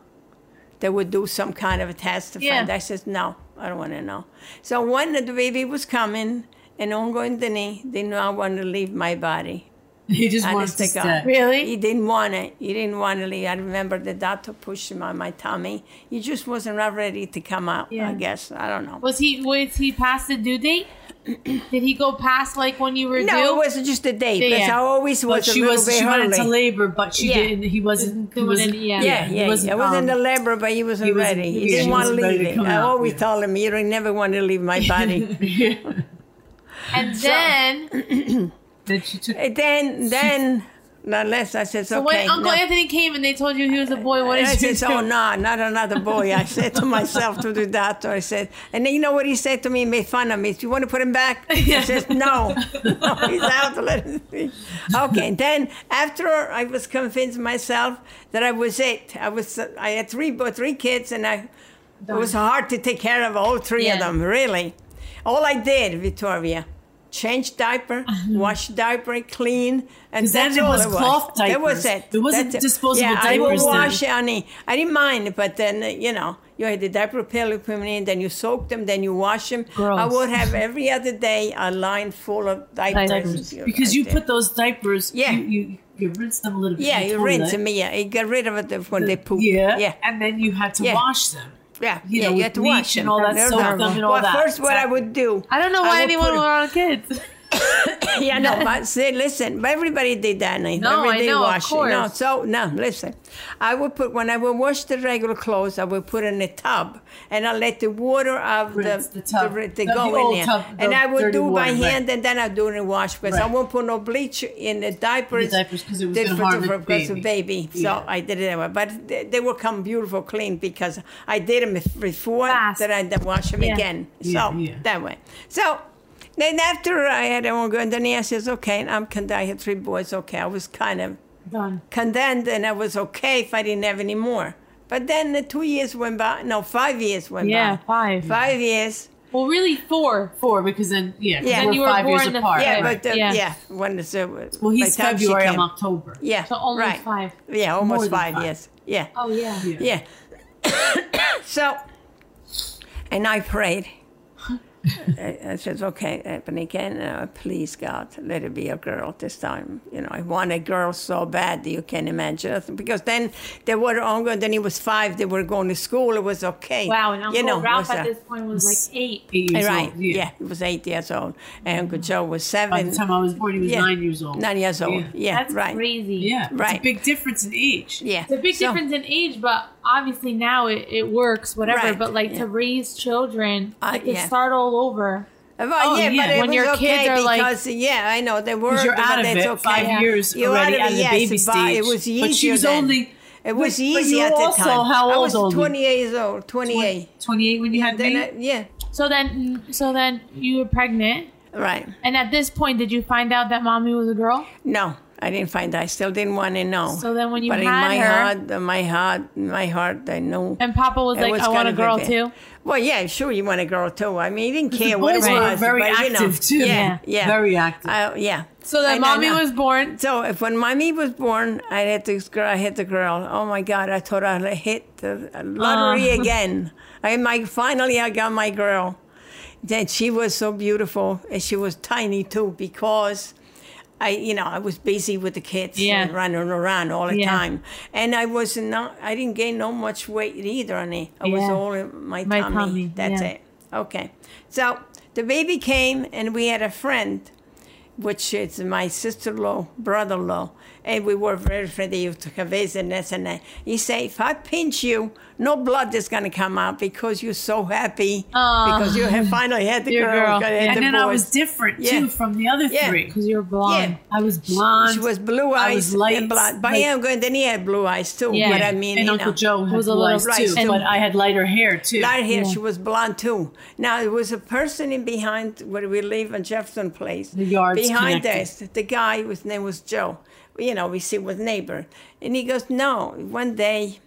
They would do some kind of a test to Yeah. find. I said, "No, I don't want to know." So when the baby was coming, and Uncle Anthony did not want to leave my body He just wants Honest to to stay. Really? He didn't want it. He didn't want to leave. I remember the doctor pushed him on my tummy. He just wasn't ready to come out. Yeah. I guess I don't know. Was he was he past the due date? Did he go past like when you were No, due? it was just a date. Yeah. Because I always But was a she little was bit she went into labor, but she Yeah. didn't. He wasn't. He Doing wasn't. it, yeah. Yeah, he yeah, wasn't, I was in the labor, but he wasn't he wasn't- ready. He yeah, didn't want to leave it. I out, always yeah. told him, you don't never want to leave my body. and then Then she took. And then, then, unless I said, so okay. when Uncle no. Anthony came and they told you he was a boy, what And did I you said, oh, do? oh, no, not another boy. I said to myself, to the doctor, I said, and then you know what he said to me? He made fun of me. Do you want to put him back? I said, no. no he's out. Let him see. Okay, then after I was convinced myself that I was it, I was, I had three, three kids and I, it was hard to take care of all three of them, really. All I did, Victoria, change diaper, uh-huh. wash diaper, clean, and 'Cause then that's it all was it was. cloth That was it. It wasn't That's it. disposable yeah, diapers I would wash, honey. I didn't mind, but then you know, you had the diaper pill you put in, then you soak them, then you wash them. I would have every other day a line full of diapers. Diapers. because you put those diapers. Yeah. You, you, you rinse them a little bit. yeah, you rinse them. Yeah, you get rid of it when they poop. Yeah. yeah. And then you had to Yeah. wash them. Yeah, You yeah, know, you with have to watch and all that, They're soak terrible. them and all well, that. first, what I would do. I don't know why anyone would want kids. yeah, no, but say, listen, but everybody did that. Night. No, I everybody know, of washed it. No, so no, listen. I would put when I would wash the regular clothes, I would put in a tub, and I let the water of Rinse the the tub. the, the The- go the in there, tub, and I would do by water, right. hand, and then I do it in wash because I won't put no bleach in the diapers. The diapers 'cause it was Did gonna for- harm the because of baby. baby. So Yeah. I did it that way, but they, they will come beautiful clean because I did them before Fast. that I then wash them Yeah. again. So Yeah, yeah. that way. So then after I had them go, and then he says, okay, and I'm con- I had three boys. Okay, I was kind of Done. condemned, and I was okay if I didn't have any more. But then the two years went by. No, five years went by. Yeah, five. Five years. Well, really four. Four, because then, yeah, 'cause Yeah. Then you were five years born the- apart. Yeah, Right. but uh, Yeah. yeah. when it's uh, Well, he's by the time she February, I'm October. Yeah, So almost right. five. Yeah, almost five, five. years. Yeah, Oh yeah. Yeah. yeah. so, and I prayed. I, I said, okay, Ebony, can uh, please God, let it be a girl this time. You know, I want a girl so bad that you can imagine. Because then they were ongoing. Then he was five. They were going to school. It was okay. Wow. And Uncle you know, Ralph at uh, this point was like eight. Eight years right. old. Yeah. he was eight years old, and Uncle Joe was seven. By the time I was born, he was Yeah. nine years old. Nine years old. Yeah. Yeah, That's right. crazy. Yeah. right. It's a Right. big difference in age. Yeah, It's a big So- difference in age, but obviously now it, it works, whatever. Right, But like yeah. to raise children, Uh, like to yeah. start all over. Well, Oh, yeah, yeah. but it When was your okay kids are, like- yeah, I know they were. you're out of it okay. five years You're already out of the yes, baby stage. It was easier but she was then. only. It was but- but easy you at the also, time. How I was old? 28 years old, 28. 28 when you had Then me. I, yeah, So then, so then you were pregnant, right. and at this point, did you find out that mommy was a girl? No, I didn't find. that. I still didn't want to know. So then when you but in my her- heart, my heart, my heart, I know. And Papa was like, was "I want a girl too." Well, yeah, sure, you want a girl too. I mean, he didn't the care what it boys was. were very but, you know, active, too. Yeah, yeah, Very active. Uh, yeah. So then I know, mommy was born. So if when mommy was born, I had this girl. I hit the girl. Oh my God! I thought I hit the lottery Uh. again. I my finally I got my girl. Then she was so beautiful, and she was tiny too because. I, you know, I was busy with the kids Yeah. and running around all the Yeah. time, and I was not. I didn't gain no much weight either, honey. I was Yeah. all in my, My tummy. tummy, That's it. Okay, so the baby came, and we had a friend which is my sister-in-law, brother-in-law, and we were very friendly. He used to visit and this and that. He said, if I pinch you, no blood is going to come out because you're so happy because you have finally had the girl. girl. had and the then I was different Yeah. too from the other Yeah. three. Because you're blonde. Yeah. I was blonde. She was blue I eyes was light, and blonde. But yeah. Then he had blue eyes too. Yeah. But I mean, and you Uncle know, Joe Was a blue little eyes too, too. but I had lighter hair too. Light hair. She was blonde too. Now there was a person in behind where we live in Jefferson Place. The yard's behind connected. us. The guy whose name was Joe. You know, we see with neighbor, and he goes, "No." One day,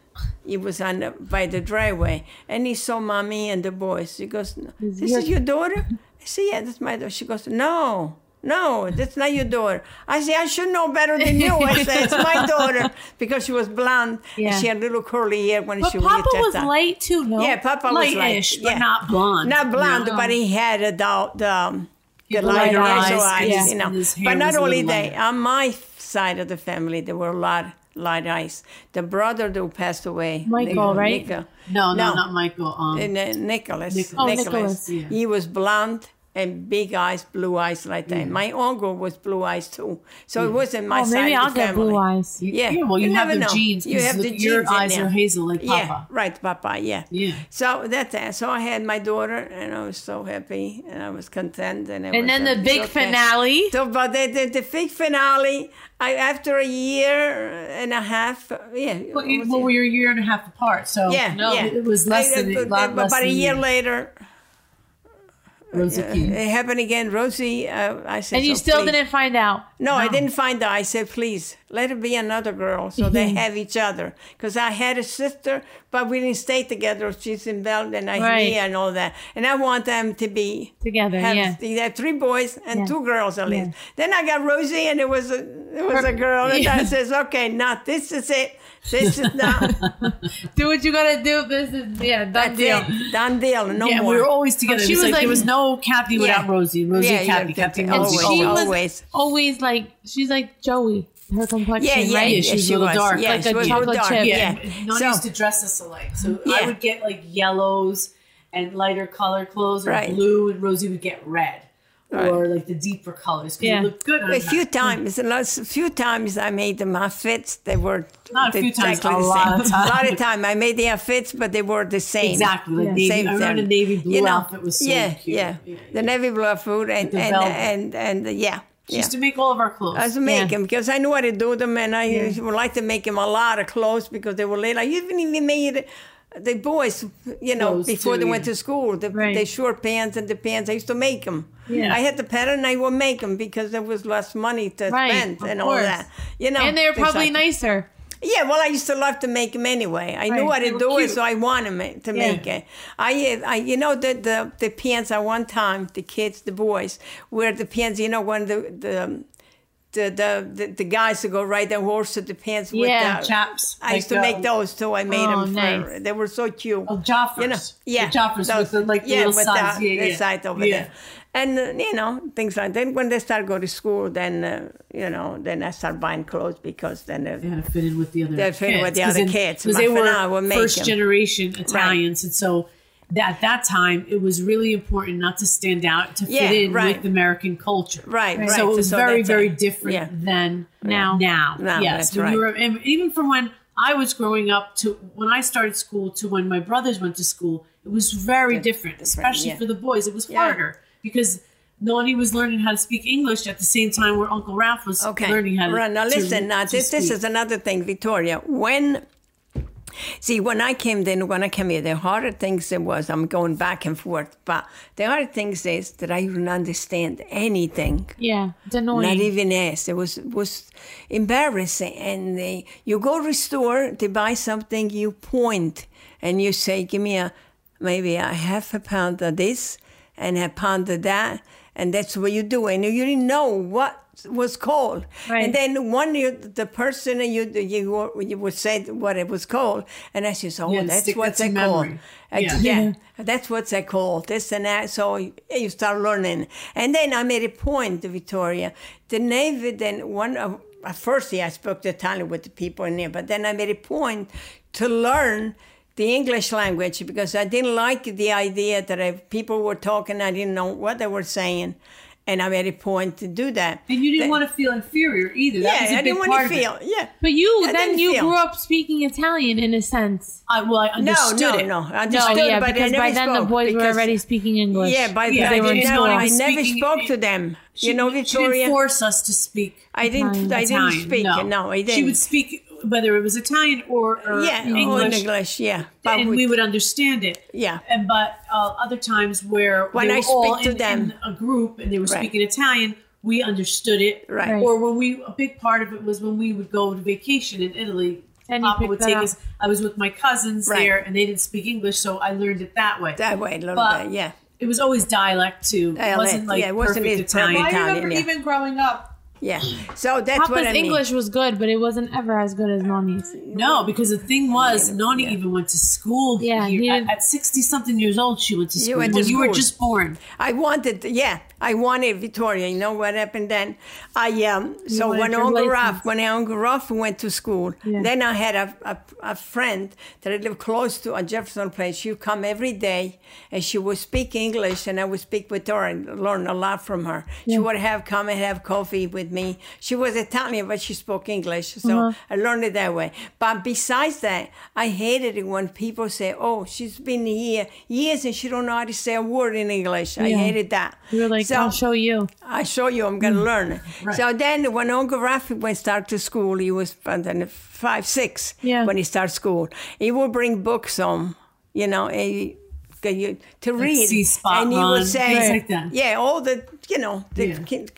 he was on the, by the driveway, and he saw mommy and the boys. He goes, "This is your daughter?" I said, "Yeah, that's my daughter." She goes, "No." No, that's not your daughter. I say, I should know better than you. I said, it's my daughter because she was blonde Yeah. and she had little curly hair when But she was Papa was was just light too, no? yeah, Papa was like, Light-ish, but yeah. not blonde. Not blonde, No. but he had a the, the, um, the lighter lighter eyes, eyes, eyes yeah. you know. And his hair But not only little that, on my side of the family, there were a lot, lot eyes. The brother who passed away, Michael, right? Nico- No, no, No. not Michael. Um, and, uh, Nicholas. Nicholas. Oh, Nicholas. Yeah. He was blonde and big eyes, blue eyes like that. My uncle was blue eyes too. So it wasn't my Oh, side maybe of I'll the get family. blue eyes. You, Yeah. well, you, You have never the know. genes. You 'cause have the look, your genes in eyes there. are hazel like Yeah, Papa. right, Papa. Yeah. Yeah. So that's that. So I had my daughter, and I was so happy, and I was content, and it And was, then uh, the big okay. finale. So, but the, the, the big finale, I after a year and a half, uh, yeah. Well, you, well, we were a year and a half apart, so yeah, no, yeah. it was less I- than uh, a lot but less about a than year later, Rosie Keane. it happened again. Rosie, uh, I said, And you "So still please." didn't find out. No, I didn't find out. I said, please, let it be another girl so they have each other. Because I had a sister, but we didn't stay together. She's in Belgium and I Right. here and all that. And I want them to be Together, have, yeah. They have three boys and Yeah. two girls at least. Yeah. Then I got Rosie and it was a it was a girl. And I says, okay, now this is it. This is not Do what you gotta do. This is yeah, done that's deal. it. Done deal. No yeah, more. we were always together. She It was was like, there was no Kathy without Rosie. Rosie, Yeah, and yeah, Kathy, Kathy, and and always, she was always. always like she's like Joey. Her complexion, yeah, yeah, right? yeah, she was she a little was. dark, Yeah, like a chocolate dark. chip. Yeah, Yeah. and So- used to dress us alike. So Yeah. I would get like yellows and lighter color clothes, or Right. blue, and Rosie would get red, or like the deeper colors because Yeah. it looked good. A few times, a a few times I made them outfits. They were Not a few times, exactly a the lot same. of times. A lot of time I made the outfits, but they were the same. Exactly, like Yeah. navy. Same I remember the navy blue You know, outfit was so yeah, cute. yeah, The navy blue food and and, and and and yeah. She yeah. used to make all of our clothes. I used to make Yeah. them because I knew how to do them, and I would like to make them a lot of clothes because they were late. I even even made the boys, you know, Clothes before too, they went to school, the, Right. the short pants and the pants. I used to make them. Yeah. I had the pattern. I would make them because there was less money to Right, spend and all that. You know, and they were probably nicer. Yeah, well, I used to love to make them anyway. I knew Right, how they to do it, cute. so I wanted to Yeah. make it. I, I, you know, the the the pants at one time, the kids, the boys, wear the pants. You know, when the the the the, the, guys to go ride the horse with the pants with Yeah, the chaps. I used to make um, those too. I made Oh, them. For, nice. They were so cute. Oh, Joffers. You know, yeah, The Joffers with the, like, the yeah, little with sides. The, Yeah, the yeah. side over Yeah. there. And uh, you know things like that. When they start go to school, then uh, you know, then I start buying clothes because then They had to fit in with the other They with the other kids. Because they were first them. generation Italians. And so at that time, it was really important not to stand out, to Yeah, fit in right. with American culture. Right, right. So it was So very, very it. different Yeah. than Now. Now. Now, yes. when right. were, and even from when I was growing up to when I started school to when my brothers went to school, it was very different, especially yeah. for the boys. It was harder because Nani was learning how to speak English at the same time where Uncle Ralph was Okay. learning how to Right, now listen, now to this, this speak. is another thing, Victoria. When see when I came then when I came here, the harder things it was I'm going back and forth, but the harder things is that I didn't understand anything. Yeah, it's annoying. Not even asked. It was was embarrassing. And uh, you go to the store to buy something, you point and you say, "Give me a maybe a half a pound of this and have pondered that," and that's what you do. And you didn't know what was called. Right. And then one you, the person you you you would say what it was called, and I said, "Oh, that's stick what's that it to called." memory. Uh, Yeah. yeah, that's what they call this and that. So you start learning, and then I made a point, Victoria. The Navy then one of at first, yeah, I spoke Italian with the people in there, but then I made a point to learn the English language because I didn't like the idea that if people were talking, I didn't know what they were saying, and I made a point to do that. And you didn't That- want to feel inferior either. That yeah, was a I big didn't want to feel. Yeah, But you I then you feel- grew up speaking Italian in a sense. I, well, I understood no, it. no. I No, understood, yeah, but I because never by then the spoke boys were already speaking English. Yeah, by Yeah, then they I, didn't no, I I never spoke to them. She- you know, She Victoria. didn't force us to speak. I didn't. Italian. I didn't speak. No. No, I didn't. She would speak whether it was Italian or, or yeah, English, or English. Yeah, but and with- we would understand it. Yeah. And but uh, other times where When they I were all speak to in, them. in a group and they were Right. speaking Italian, we understood it. Right. Right. Or when we a big part of it was when we would go to vacation in Italy. And you Papa would take up. us. I was with my cousins Right. there, and they didn't speak English, so I learned it that way. that way a little But bit. Yeah, It was always dialect too. It wasn't like yeah, it wasn't perfect as perfect Italian. I remember yeah. even growing up, yeah. Mm. So that's Papa's what I mean. English was good, but it wasn't ever as good as Nani's. No, because the thing was, Nani even went to school. Yeah, here. he At, sixty something years old, she went to school. went to when you were just born. I wanted, yeah, I wanted Victoria. You know what happened then? I um. So when your Uncle license. Ralph, when Ralph went to school, Yeah. then I had a, a a friend that I lived close to on Jefferson Place. She would come every day, and she would speak English, and I would speak with her and learn a lot from her. She would have come and have coffee with me. She was Italian, but she spoke English, so Uh-huh. I learned it that way. But besides that, I hated it when people say, "Oh, she's been here years and she don't know how to say a word in English." I hated that. You were like, So- I'll show you. I show you, I'm going to learn it. So then, when Uncle Rafi went start to school, he was uh, then five, six Yeah. when he started school. He would bring books home, you know, you- to read, See Spot and he would say, things like "Yeah, all the you know the Yeah. kin-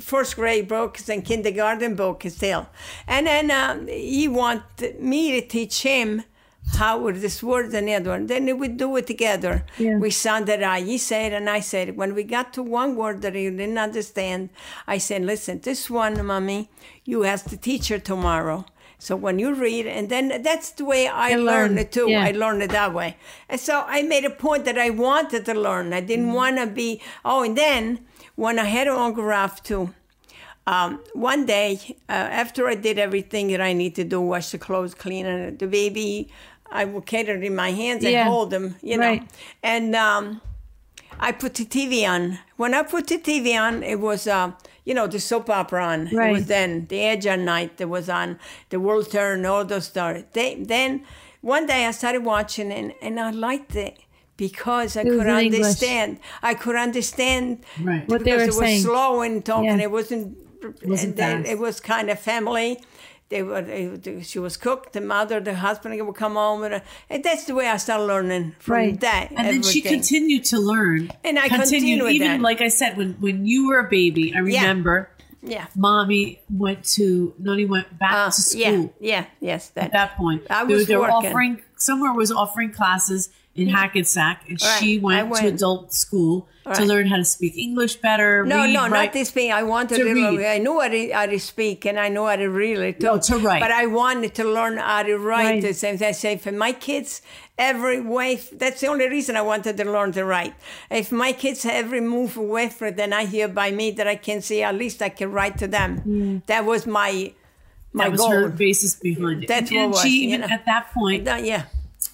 first grade books and kindergarten books still." And then um, he wanted me to teach him how were this word and the other one. Then we do it together. Yeah. We sounded out. He said and I said. When we got to one word that he didn't understand, I said, "Listen, this one, mommy, you ask the teacher tomorrow." So when you read, and then that's the way I learned learn, it too. yeah. I learned it that way. And so I made a point that I wanted to learn. I didn't Mm-hmm. want to be, oh, and then when I had Uncle Ralph too, um, one day uh, after I did everything that I need to do, wash the clothes, clean and the baby, I would cater it in my hands and Yeah. hold them, you know. Right. And um, I put the TV on. When I put the TV on, it was, uh, you know, the soap opera on. It was then the Edge of Night. That was on the World Turn, all those stars. They, then one day I started watching and, and I liked it because I was could in English. understand. I could understand Right. What they because were it was saying. slow and talking. Yeah. It wasn't. Wasn't fast. it was kind of family. They were. They, she was cooked. The mother, the husband would come home, and, and that's the way I started learning from Right. that. And then she continued to learn. And I continued even that. like I said, when when you were a baby, I remember Yeah. mommy went to Noni went back Uh, to school yeah. Yeah. Yes. That. at that point. I was they were working. offering somewhere was offering classes in Hackensack, and Right. she I went, to adult school to learn how to speak English better. No, read, no, write. not this thing. I wanted To learn. read. I knew how to, how to speak and I know how to it too. No, to write. But I wanted to learn how to write. Right. The same thing I say for my kids, every way. That's the only reason I wanted to learn to write. If my kids every move away from it, then I hear by me that I can see. At least I can write to them. Mm. That was my my that was goal. her basis behind it. That's and what was, she you even know. at that point, That- yeah,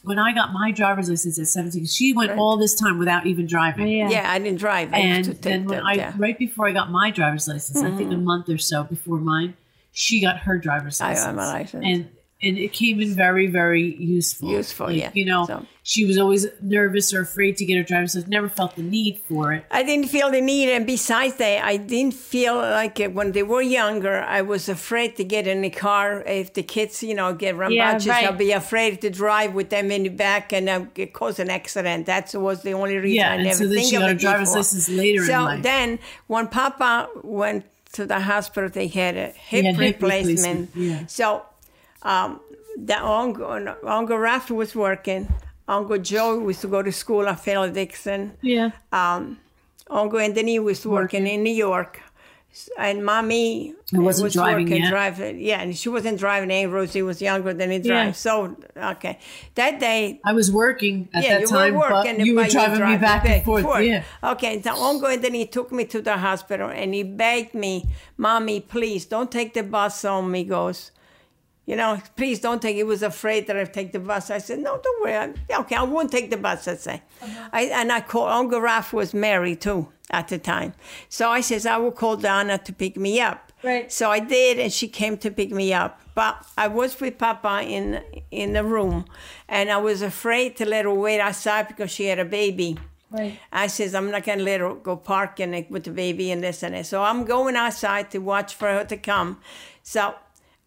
when I got my driver's license at 17, she went all this time without even driving. Yeah. yeah. I didn't drive. I And used then when that, I yeah. Mm-hmm. right before I got my driver's license, I think a month or so before mine, she got her driver's I license. got my license. And and it came in very, very useful. Useful, Like, yeah. You know, So- she was always nervous or afraid to get her driver's license. Never felt the need for it. I didn't feel the need, and besides that, I didn't feel like it when they were younger. I was afraid to get in the car if the kids, you know, get rambunctious. right. I'll be afraid to drive with them in the back and uh, cause an accident. That was the only reason Yeah, I and never so then think she got her driver's before. license later in So then, when Papa went to the hospital, they had a hip, hip replacement. replacement, yeah. So um, the Uncle, Uncle Ralph was working. Uncle Joe was to go to school at Phil Dixon Yeah. um, Uncle Anthony was working in New York, and mommy wasn't was driving working, yet? driving. Yeah, and she wasn't driving. Aunt Rosie was younger than he drive. Yeah. So okay, that day. I was working at Yeah, that you time, were working, but you were but driving me back and forth. Yeah. Okay, so Uncle Anthony took me to the hospital, and he begged me, "Mommy, please don't take the bus home." He goes, you know, please don't take. He was afraid that I'd take the bus. I said, no, don't worry. I, yeah, okay, I won't take the bus. I say, uh-huh. I, and I called. Uncle Ralph was married too at the time, so I says I will call Donna to pick me up. Right. So I did, and she came to pick me up. But I was with Papa in in the room, and I was afraid to let her wait outside because she had a baby. Right. I says I'm not gonna let her go parking it with the baby and this and that. So I'm going outside to watch for her to come. So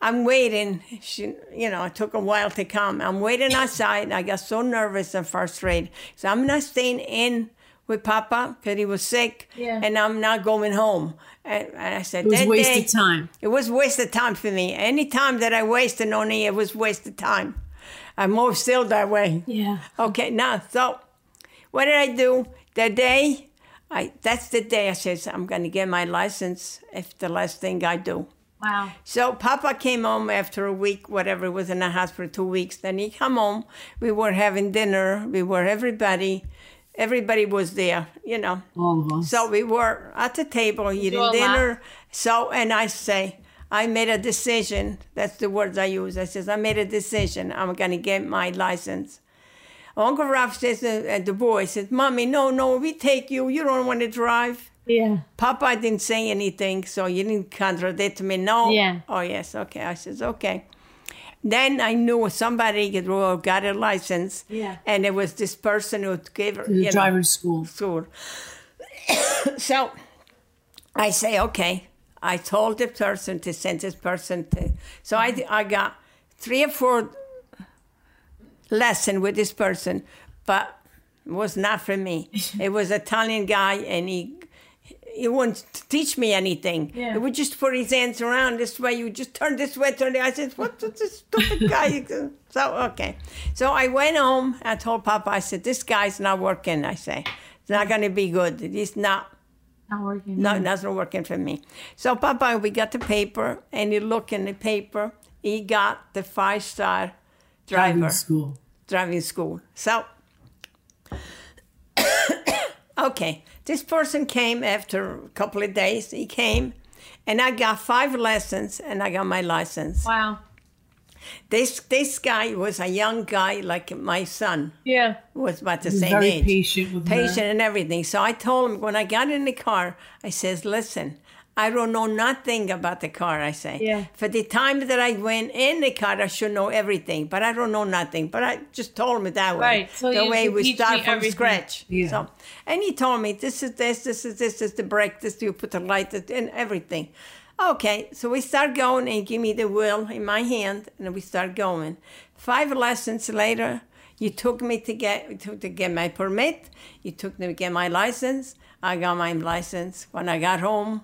I'm waiting. She, you know, it took a while to come. I'm waiting outside. I got so nervous and frustrated. So I'm not staying in with Papa because he was sick, Yeah. and I'm not going home. And, and I said It was that wasted day- time. It was wasted time for me. Any time that I wasted on it, it was wasted time. I'm more still that way. Yeah. Okay, now, so what did I do? The day, I that's the day I said, I'm going to get my license if the last thing I do. Wow. So Papa came home after a week, whatever, was in the hospital two weeks. Then he come home. We were having dinner. We were everybody. everybody was there, you know. Us. So we were at the table eating dinner. So, and I say, I made a decision. That's the words I use. I says, I made a decision. I'm going to get my license. Uncle Ralph says, uh, uh, the boy says, Mommy, no, no, we take you. You don't want to drive. Yeah. Papa didn't say anything, so you didn't contradict me. No. Yeah. Oh, yes. Okay. I says, okay. Then I knew somebody got a license. Yeah. And it was this person who gave her, the driver's school. school. so I say, okay. I told the person to send this person to. So I, mm-hmm. I got three or four lesson with this person, but it was not for me. it was Italian guy, and he he wouldn't teach me anything. Yeah. He would just put his hands around this way. You just turn this way, turn that. I said, "What's this stupid guy?" so okay. So I went home. I told Papa. I said, "This guy's not working." I say, "It's not going to be good. He's not." Not working. No, that's not working for me. So Papa, we got the paper, and you look in the paper. He got the five star driver Driving school. driving school. So, okay, this person came after a couple of days. He came, and I got five lessons, and I got my license. Wow. This this guy was a young guy like my son, Yeah. was about the He was same very age, patient with her. patient and everything. So I told him when I got in the car, I says, "Listen." I don't know nothing about the car, I say. Yeah. For the time that I went in the car, I should know everything, but I don't know nothing. But I just told him that way. Right, so the way we start from everything. scratch. Yeah. So, and he told me this is this, this is this is the brake, this you put the light, this, and everything. Okay, so we start going and give me the wheel in my hand, and we start going. Five lessons later, you took me to get to, to get my permit. You took me to get my license. I got my license. When I got home,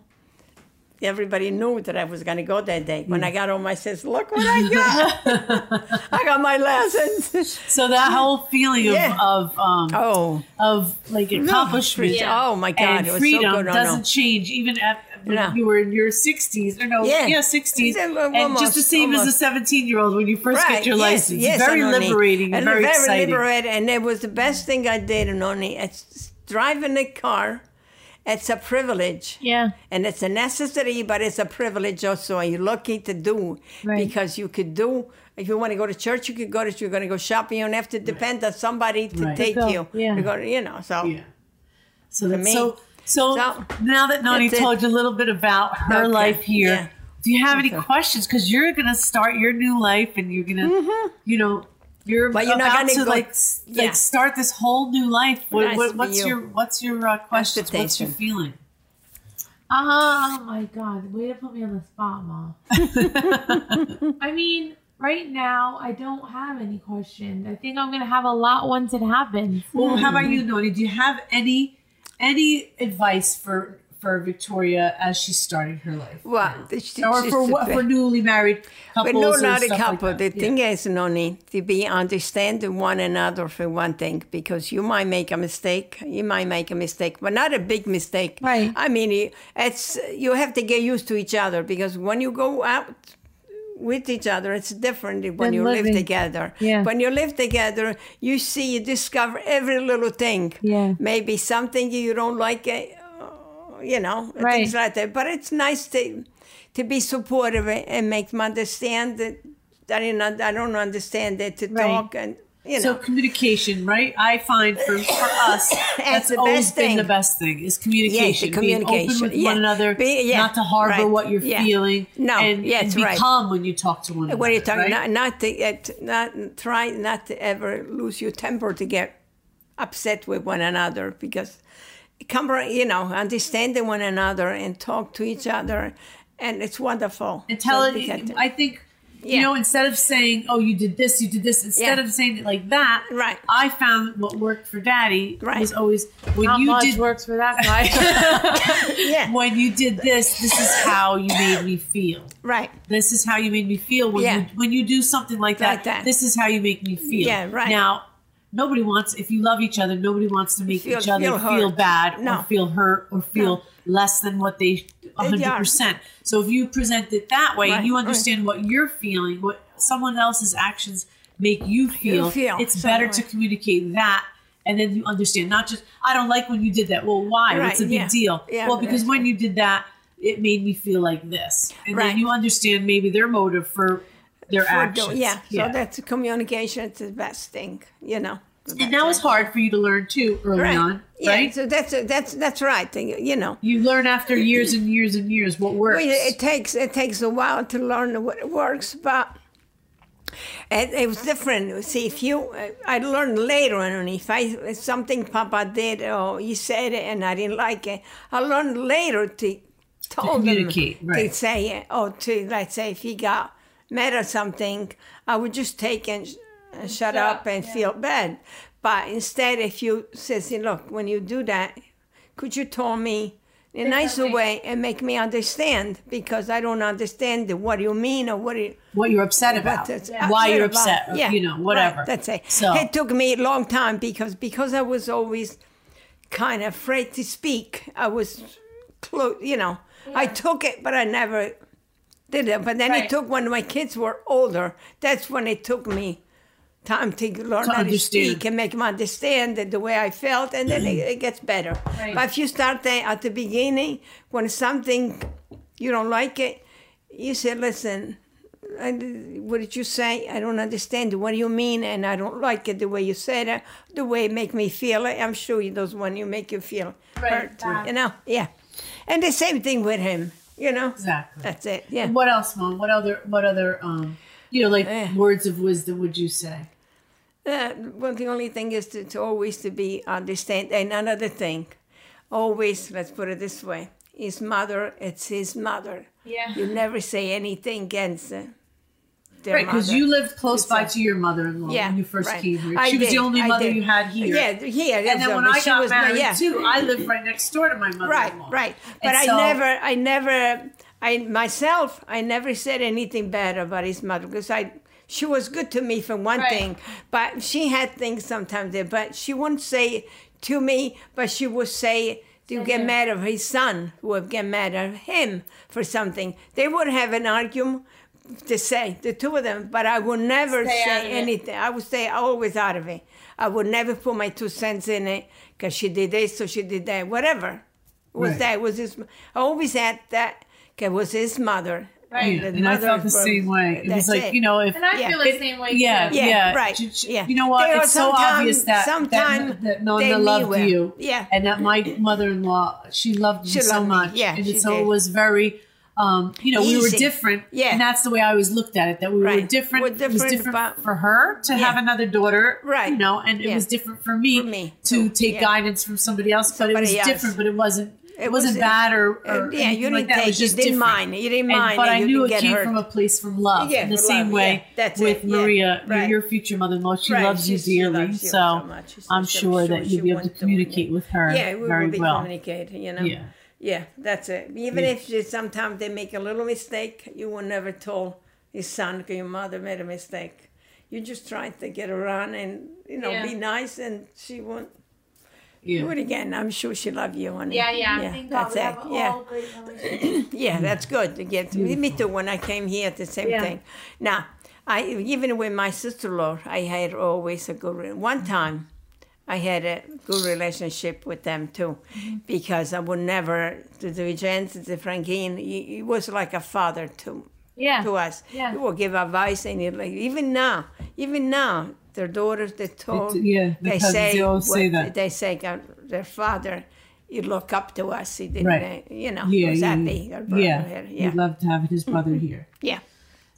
everybody knew that I was going to go that day. When I got home, I says, "Look what I got! I got my license." So that whole feeling of, Yeah. of um Oh, of like accomplishment Yeah. Oh, my God, and it was so freedom good. Oh, no. doesn't change even at when No. you were in your 60s or no Yeah. yeah, 60s Yeah, well, and just the almost, same as a 17 year old when you first get your yes, license Yes, very liberating and, very, exciting liberating, and it was the best thing I did, Anoni. It's driving a car. It's a privilege. Yeah. And it's a necessity, but it's a privilege also. And you're lucky to do Right. because you could do. If you want to go to church, you could go to. You're going to go shopping. You don't have to depend on somebody to Right. take To go, you. yeah. To go, you know. So yeah so that's me. so so So, now that Nani that's it. told you a little bit about her Okay, life here yeah. do you have any Okay. questions because you're gonna start your new life and you're gonna mm-hmm. you know you're But you're not about gonna to go- like Yeah. like start this whole new life. What, Nice what, what's you. your what's your uh, questions? What's your feeling? Oh my god, way to put me on the spot, Mom. I mean, right now I don't have any questions. I think I'm gonna have a lot once it happens. Well, how about you, Noni? Do you have any any advice for for Victoria as she started her life? well, it's, or it's for just what a- for newly married couples? But no, not a like couple. that? the Yeah. thing is, Noni, to be understanding one another for one thing, because you might make a mistake, you might make a mistake, but not a big mistake. Right. I mean, it's you have to get used to each other because when you go out with each other, it's different than when you live together. Yeah. When you live together, you see, you discover every little thing. Yeah. Maybe something you don't like. Eh, You know, Right. things like that. But it's nice to to be supportive and make them understand that I don't, I don't understand it to Right. talk and you So communication, right? I find for, for us, that's the always best been thing. the best thing is communication. Being communication, open with yeah. one another, Be- yeah, not to harbor right, what you're yeah. feeling. No, and, yeah, and be right. calm when you talk to one another. What are you talking? right? Not, not to uh, not try not to ever lose your temper to get upset with one another because come you know understanding one another and talk to each other and it's wonderful. and tell So it. we I think you Yeah. know instead of saying, "Oh, you did this, you did this," instead Yeah. of saying it like that, Right. I found what worked for Daddy Right. was always when Not you much did works for that guy. yeah, when you did this. This is how you made me feel. right. This is how you made me feel when Yeah. you when you do something like that, Like that. This is how you make me feel. Yeah, right. Now, nobody wants if you love each other. Nobody wants to make Feel- each other feel feel, bad No. or feel hurt or feel less than what they hundred percent. So if you present it that way, Right, you right. understand what you're feeling, what someone else's actions make you feel. feel it's better way. to communicate that and then you understand not just I don't like when you did that. Well, why? Right, a big yeah. deal? Yeah, well, because when you did that, it made me feel like this, and Right. then you understand maybe their motive for their For do- actions. yeah, so that's communication. It's the best thing, you know. And that was hard for you to learn too early right. on, Yeah, right? so that's that's that's right. You know, You learn after years and years and years what works. Well, it takes it takes a while to learn what works, but it, it was different. See, if you, I learned later on if I if something Papa did or he said it and I didn't like it, I learned later to told communicate, him right. to say it or to let's say if he got mad or something, I would just take and, and shut up and feel bad. But instead, if you says, look, when you do that, could you tell me in a nicer way and make me understand because I don't understand the, what you mean or what you, what you're upset about, that's why you're about. upset, or, Yeah, you know, whatever. right, that's it. So it took me a long time because because I was always kind of afraid to speak. I was, clo- you know, I took it, but I never did it. But then Right. it took when my kids were older. That's when it took me time to learn To how to speak and make them understand the, the way I felt, and then it, it gets better. Right. But if you start at the beginning, when something you don't like it, you say, "Listen, I, what did you say? I don't understand. What do you mean? And I don't like it the way you said it, the way it make me feel. I'm sure you those one you make you feel Right, hurt. bad. You know, yeah. And the same thing with him. You know, exactly. that's it. Yeah. What else, mom? What other? What other? Um, you know, like Eh. words of wisdom would you say? Uh, well, the only thing is to, to always to be understand. And another thing, always let's put it this way: his mother, it's his mother. Yeah. You never say anything against uh, their Right, because you lived close It's by a- to your mother-in-law yeah, when you first right. came here. I She was the only I mother did. you had here. Yeah, here. And then when I she got was my- married yeah. too, I lived right next door to my mother-in-law. Right, right. But And I so- never, I never, I myself, I never said anything bad about his mother because I, she was good to me for one Right. thing, but she had things sometimes there, but she wouldn't say to me, but she would say. do you get mad at his son, who would get mad at him for something. They would have an argument to say, the two of them, but I would never Stay out of say it. anything. I would stay always out of it. I would never put my two cents in it because she did this so she did that, whatever. It was Right. that? It was his? I always had that. 'cause It was his mother. Right. Yeah, The and I felt the same way. It was like it. you know if And I Yeah. feel the same way. yeah, too. Yeah, yeah, right, J- j- yeah. You know what? There are It's so sometime- obvious that sometime that, that they Nonna loved knew it. you. Yeah. And that my mother-in-law, she loved you She so loved me. much. Yeah, And she so it was very. Um, you know, we were different, Yeah. and that's the way I always looked at it. That we were different. We're it was different, different but- for her to have another daughter, Right. You know, and it was different for me, For me, to too. take guidance from somebody else. But it was else. different. But it wasn't. It, It wasn't was- bad or, or uh, yeah, you anything didn't that. Take- you didn't different. mind. You didn't And- mind But I you knew it came hurt. from a place from love. Yeah, in the same love, way yeah, that's with it, yeah, Maria, your- right. your future mother-in-law, she Right, loves you she- she dearly. loves you so so much. I'm she- sure I'm that sure you'll be able to wants to- communicate with her Yeah, we very will be well. communicating. You know. Yeah. Yeah, that's it. Even Yeah. if they- sometimes they make a little mistake, you will never tell his son that your mother made a mistake. You just try to get around and you know be nice, and she won't do it again. I'm sure she love you, honey. Yeah, yeah. Thank God that's we it. have Yeah. great. Yeah, that's good to get. to, Me too. When I came here, the same Yeah. thing. Now, I even with my sister-in-law, I had always a good. re- One time, I had a good relationship with them too, mm-hmm. because I would never to the Jens, to Frankine. He, he was like a father to Yeah. to us. Yeah. He would give advice, and he, like even now, even now, their daughters they told It's- yeah, the they cousins, say they always say what- that. they say their father. You look up to us. He didn't, Right. uh, you know, Yeah, was yeah, happy. yeah. our Yeah, he'd love to have his brother here. yeah.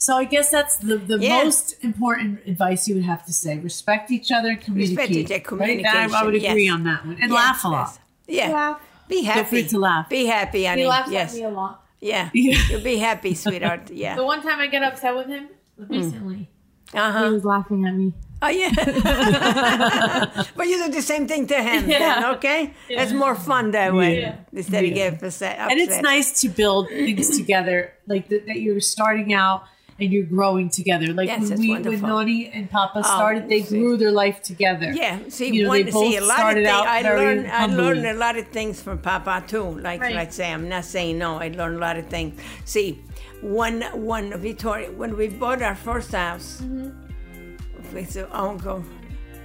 So I guess that's the, the Yeah. most important advice you would have to say. Respect each other, communicate. each other, Right? That- I would agree yes. on that one. And Yeah, laugh a lot. yes. Yeah. Laugh. Be happy. Feel free to laugh. Be happy, honey. He laughs yes. at me a lot. Yeah. Yeah. You'll be happy, sweetheart. Yeah. The one time I get upset with him recently, Uh he was laughing at me. Oh yeah. but you do the same thing to him, Yeah. then, okay? It's more fun that way Yeah. instead of Yeah. getting upset. And it's nice to build things together, like that, that you're starting out and you're growing together. Like Yes, when it's we, when wonderful. Oh, Noni and Papa started, they see. grew their life together. Yeah, see, You know, one, they see, a lot of started things. out I very learned, I learned a lot of things from Papa too. Like, Right. like say, I'm not saying no. I learned a lot of things. See, one, one Victoria, when we bought our first house Mm-hmm. With the uncle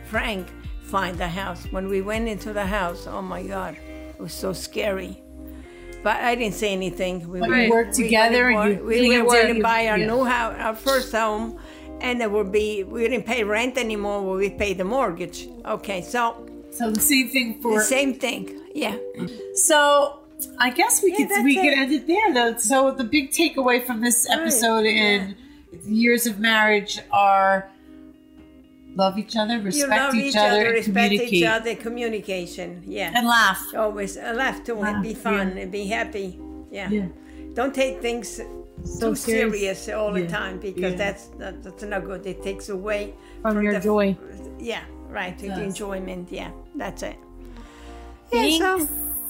Frank, find the house. When we went into the house, oh my God, it was so scary. But I didn't say anything. We worked together we, and we, were going to buy our yeah. new house, our first home, and it would be we didn't pay rent anymore. We paid the mortgage. Okay, so So the same thing for. the same thing. Yeah. So I guess we Yeah, could we it. could end it there though. So the big takeaway from this episode and years of marriage are love each other, You respect love each, each other, other, respect each other, communication. Yeah. and laugh. Always uh, laugh to it, be fun, yeah. and be happy. Yeah. Yeah. Don't take things So too serious. serious all the time because yeah. that's that, that's not good. It takes away From your the, joy. Yeah, right. The enjoyment. Yeah, that's it. Thanks. Yeah, so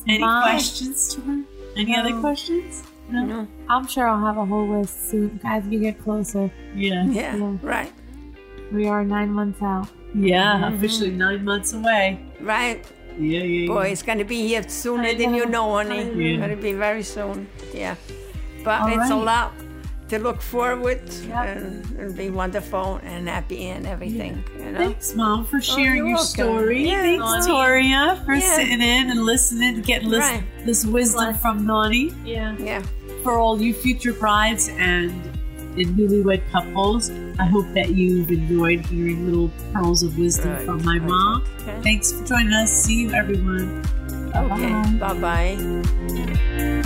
Any questions to her? Any other questions? No. no, I'm sure I'll have a whole list soon as we get closer. Yeah. yeah, Yeah. right, We are nine months out. Yeah. Mm-hmm. Officially nine months away. right. Yeah. Yeah. Boy, it's gonna be here sooner I than you know. know, honey. I know. It's gonna be very soon. Yeah, but All it's a lot to look forward Yep. and it'll be wonderful and happy and everything. You know. Thanks, Mom, for sharing you're your welcome. story. Yeah, Thanks, Nani. Toria, for Yeah. sitting in and listening, getting this, Right. this wisdom from Nani. Yeah. Yeah. For all you future brides and, and newlywed couples, I hope that you've enjoyed hearing little pearls of wisdom Right. from my mom. Okay. Thanks for joining us. See you, everyone. Okay. Bye bye.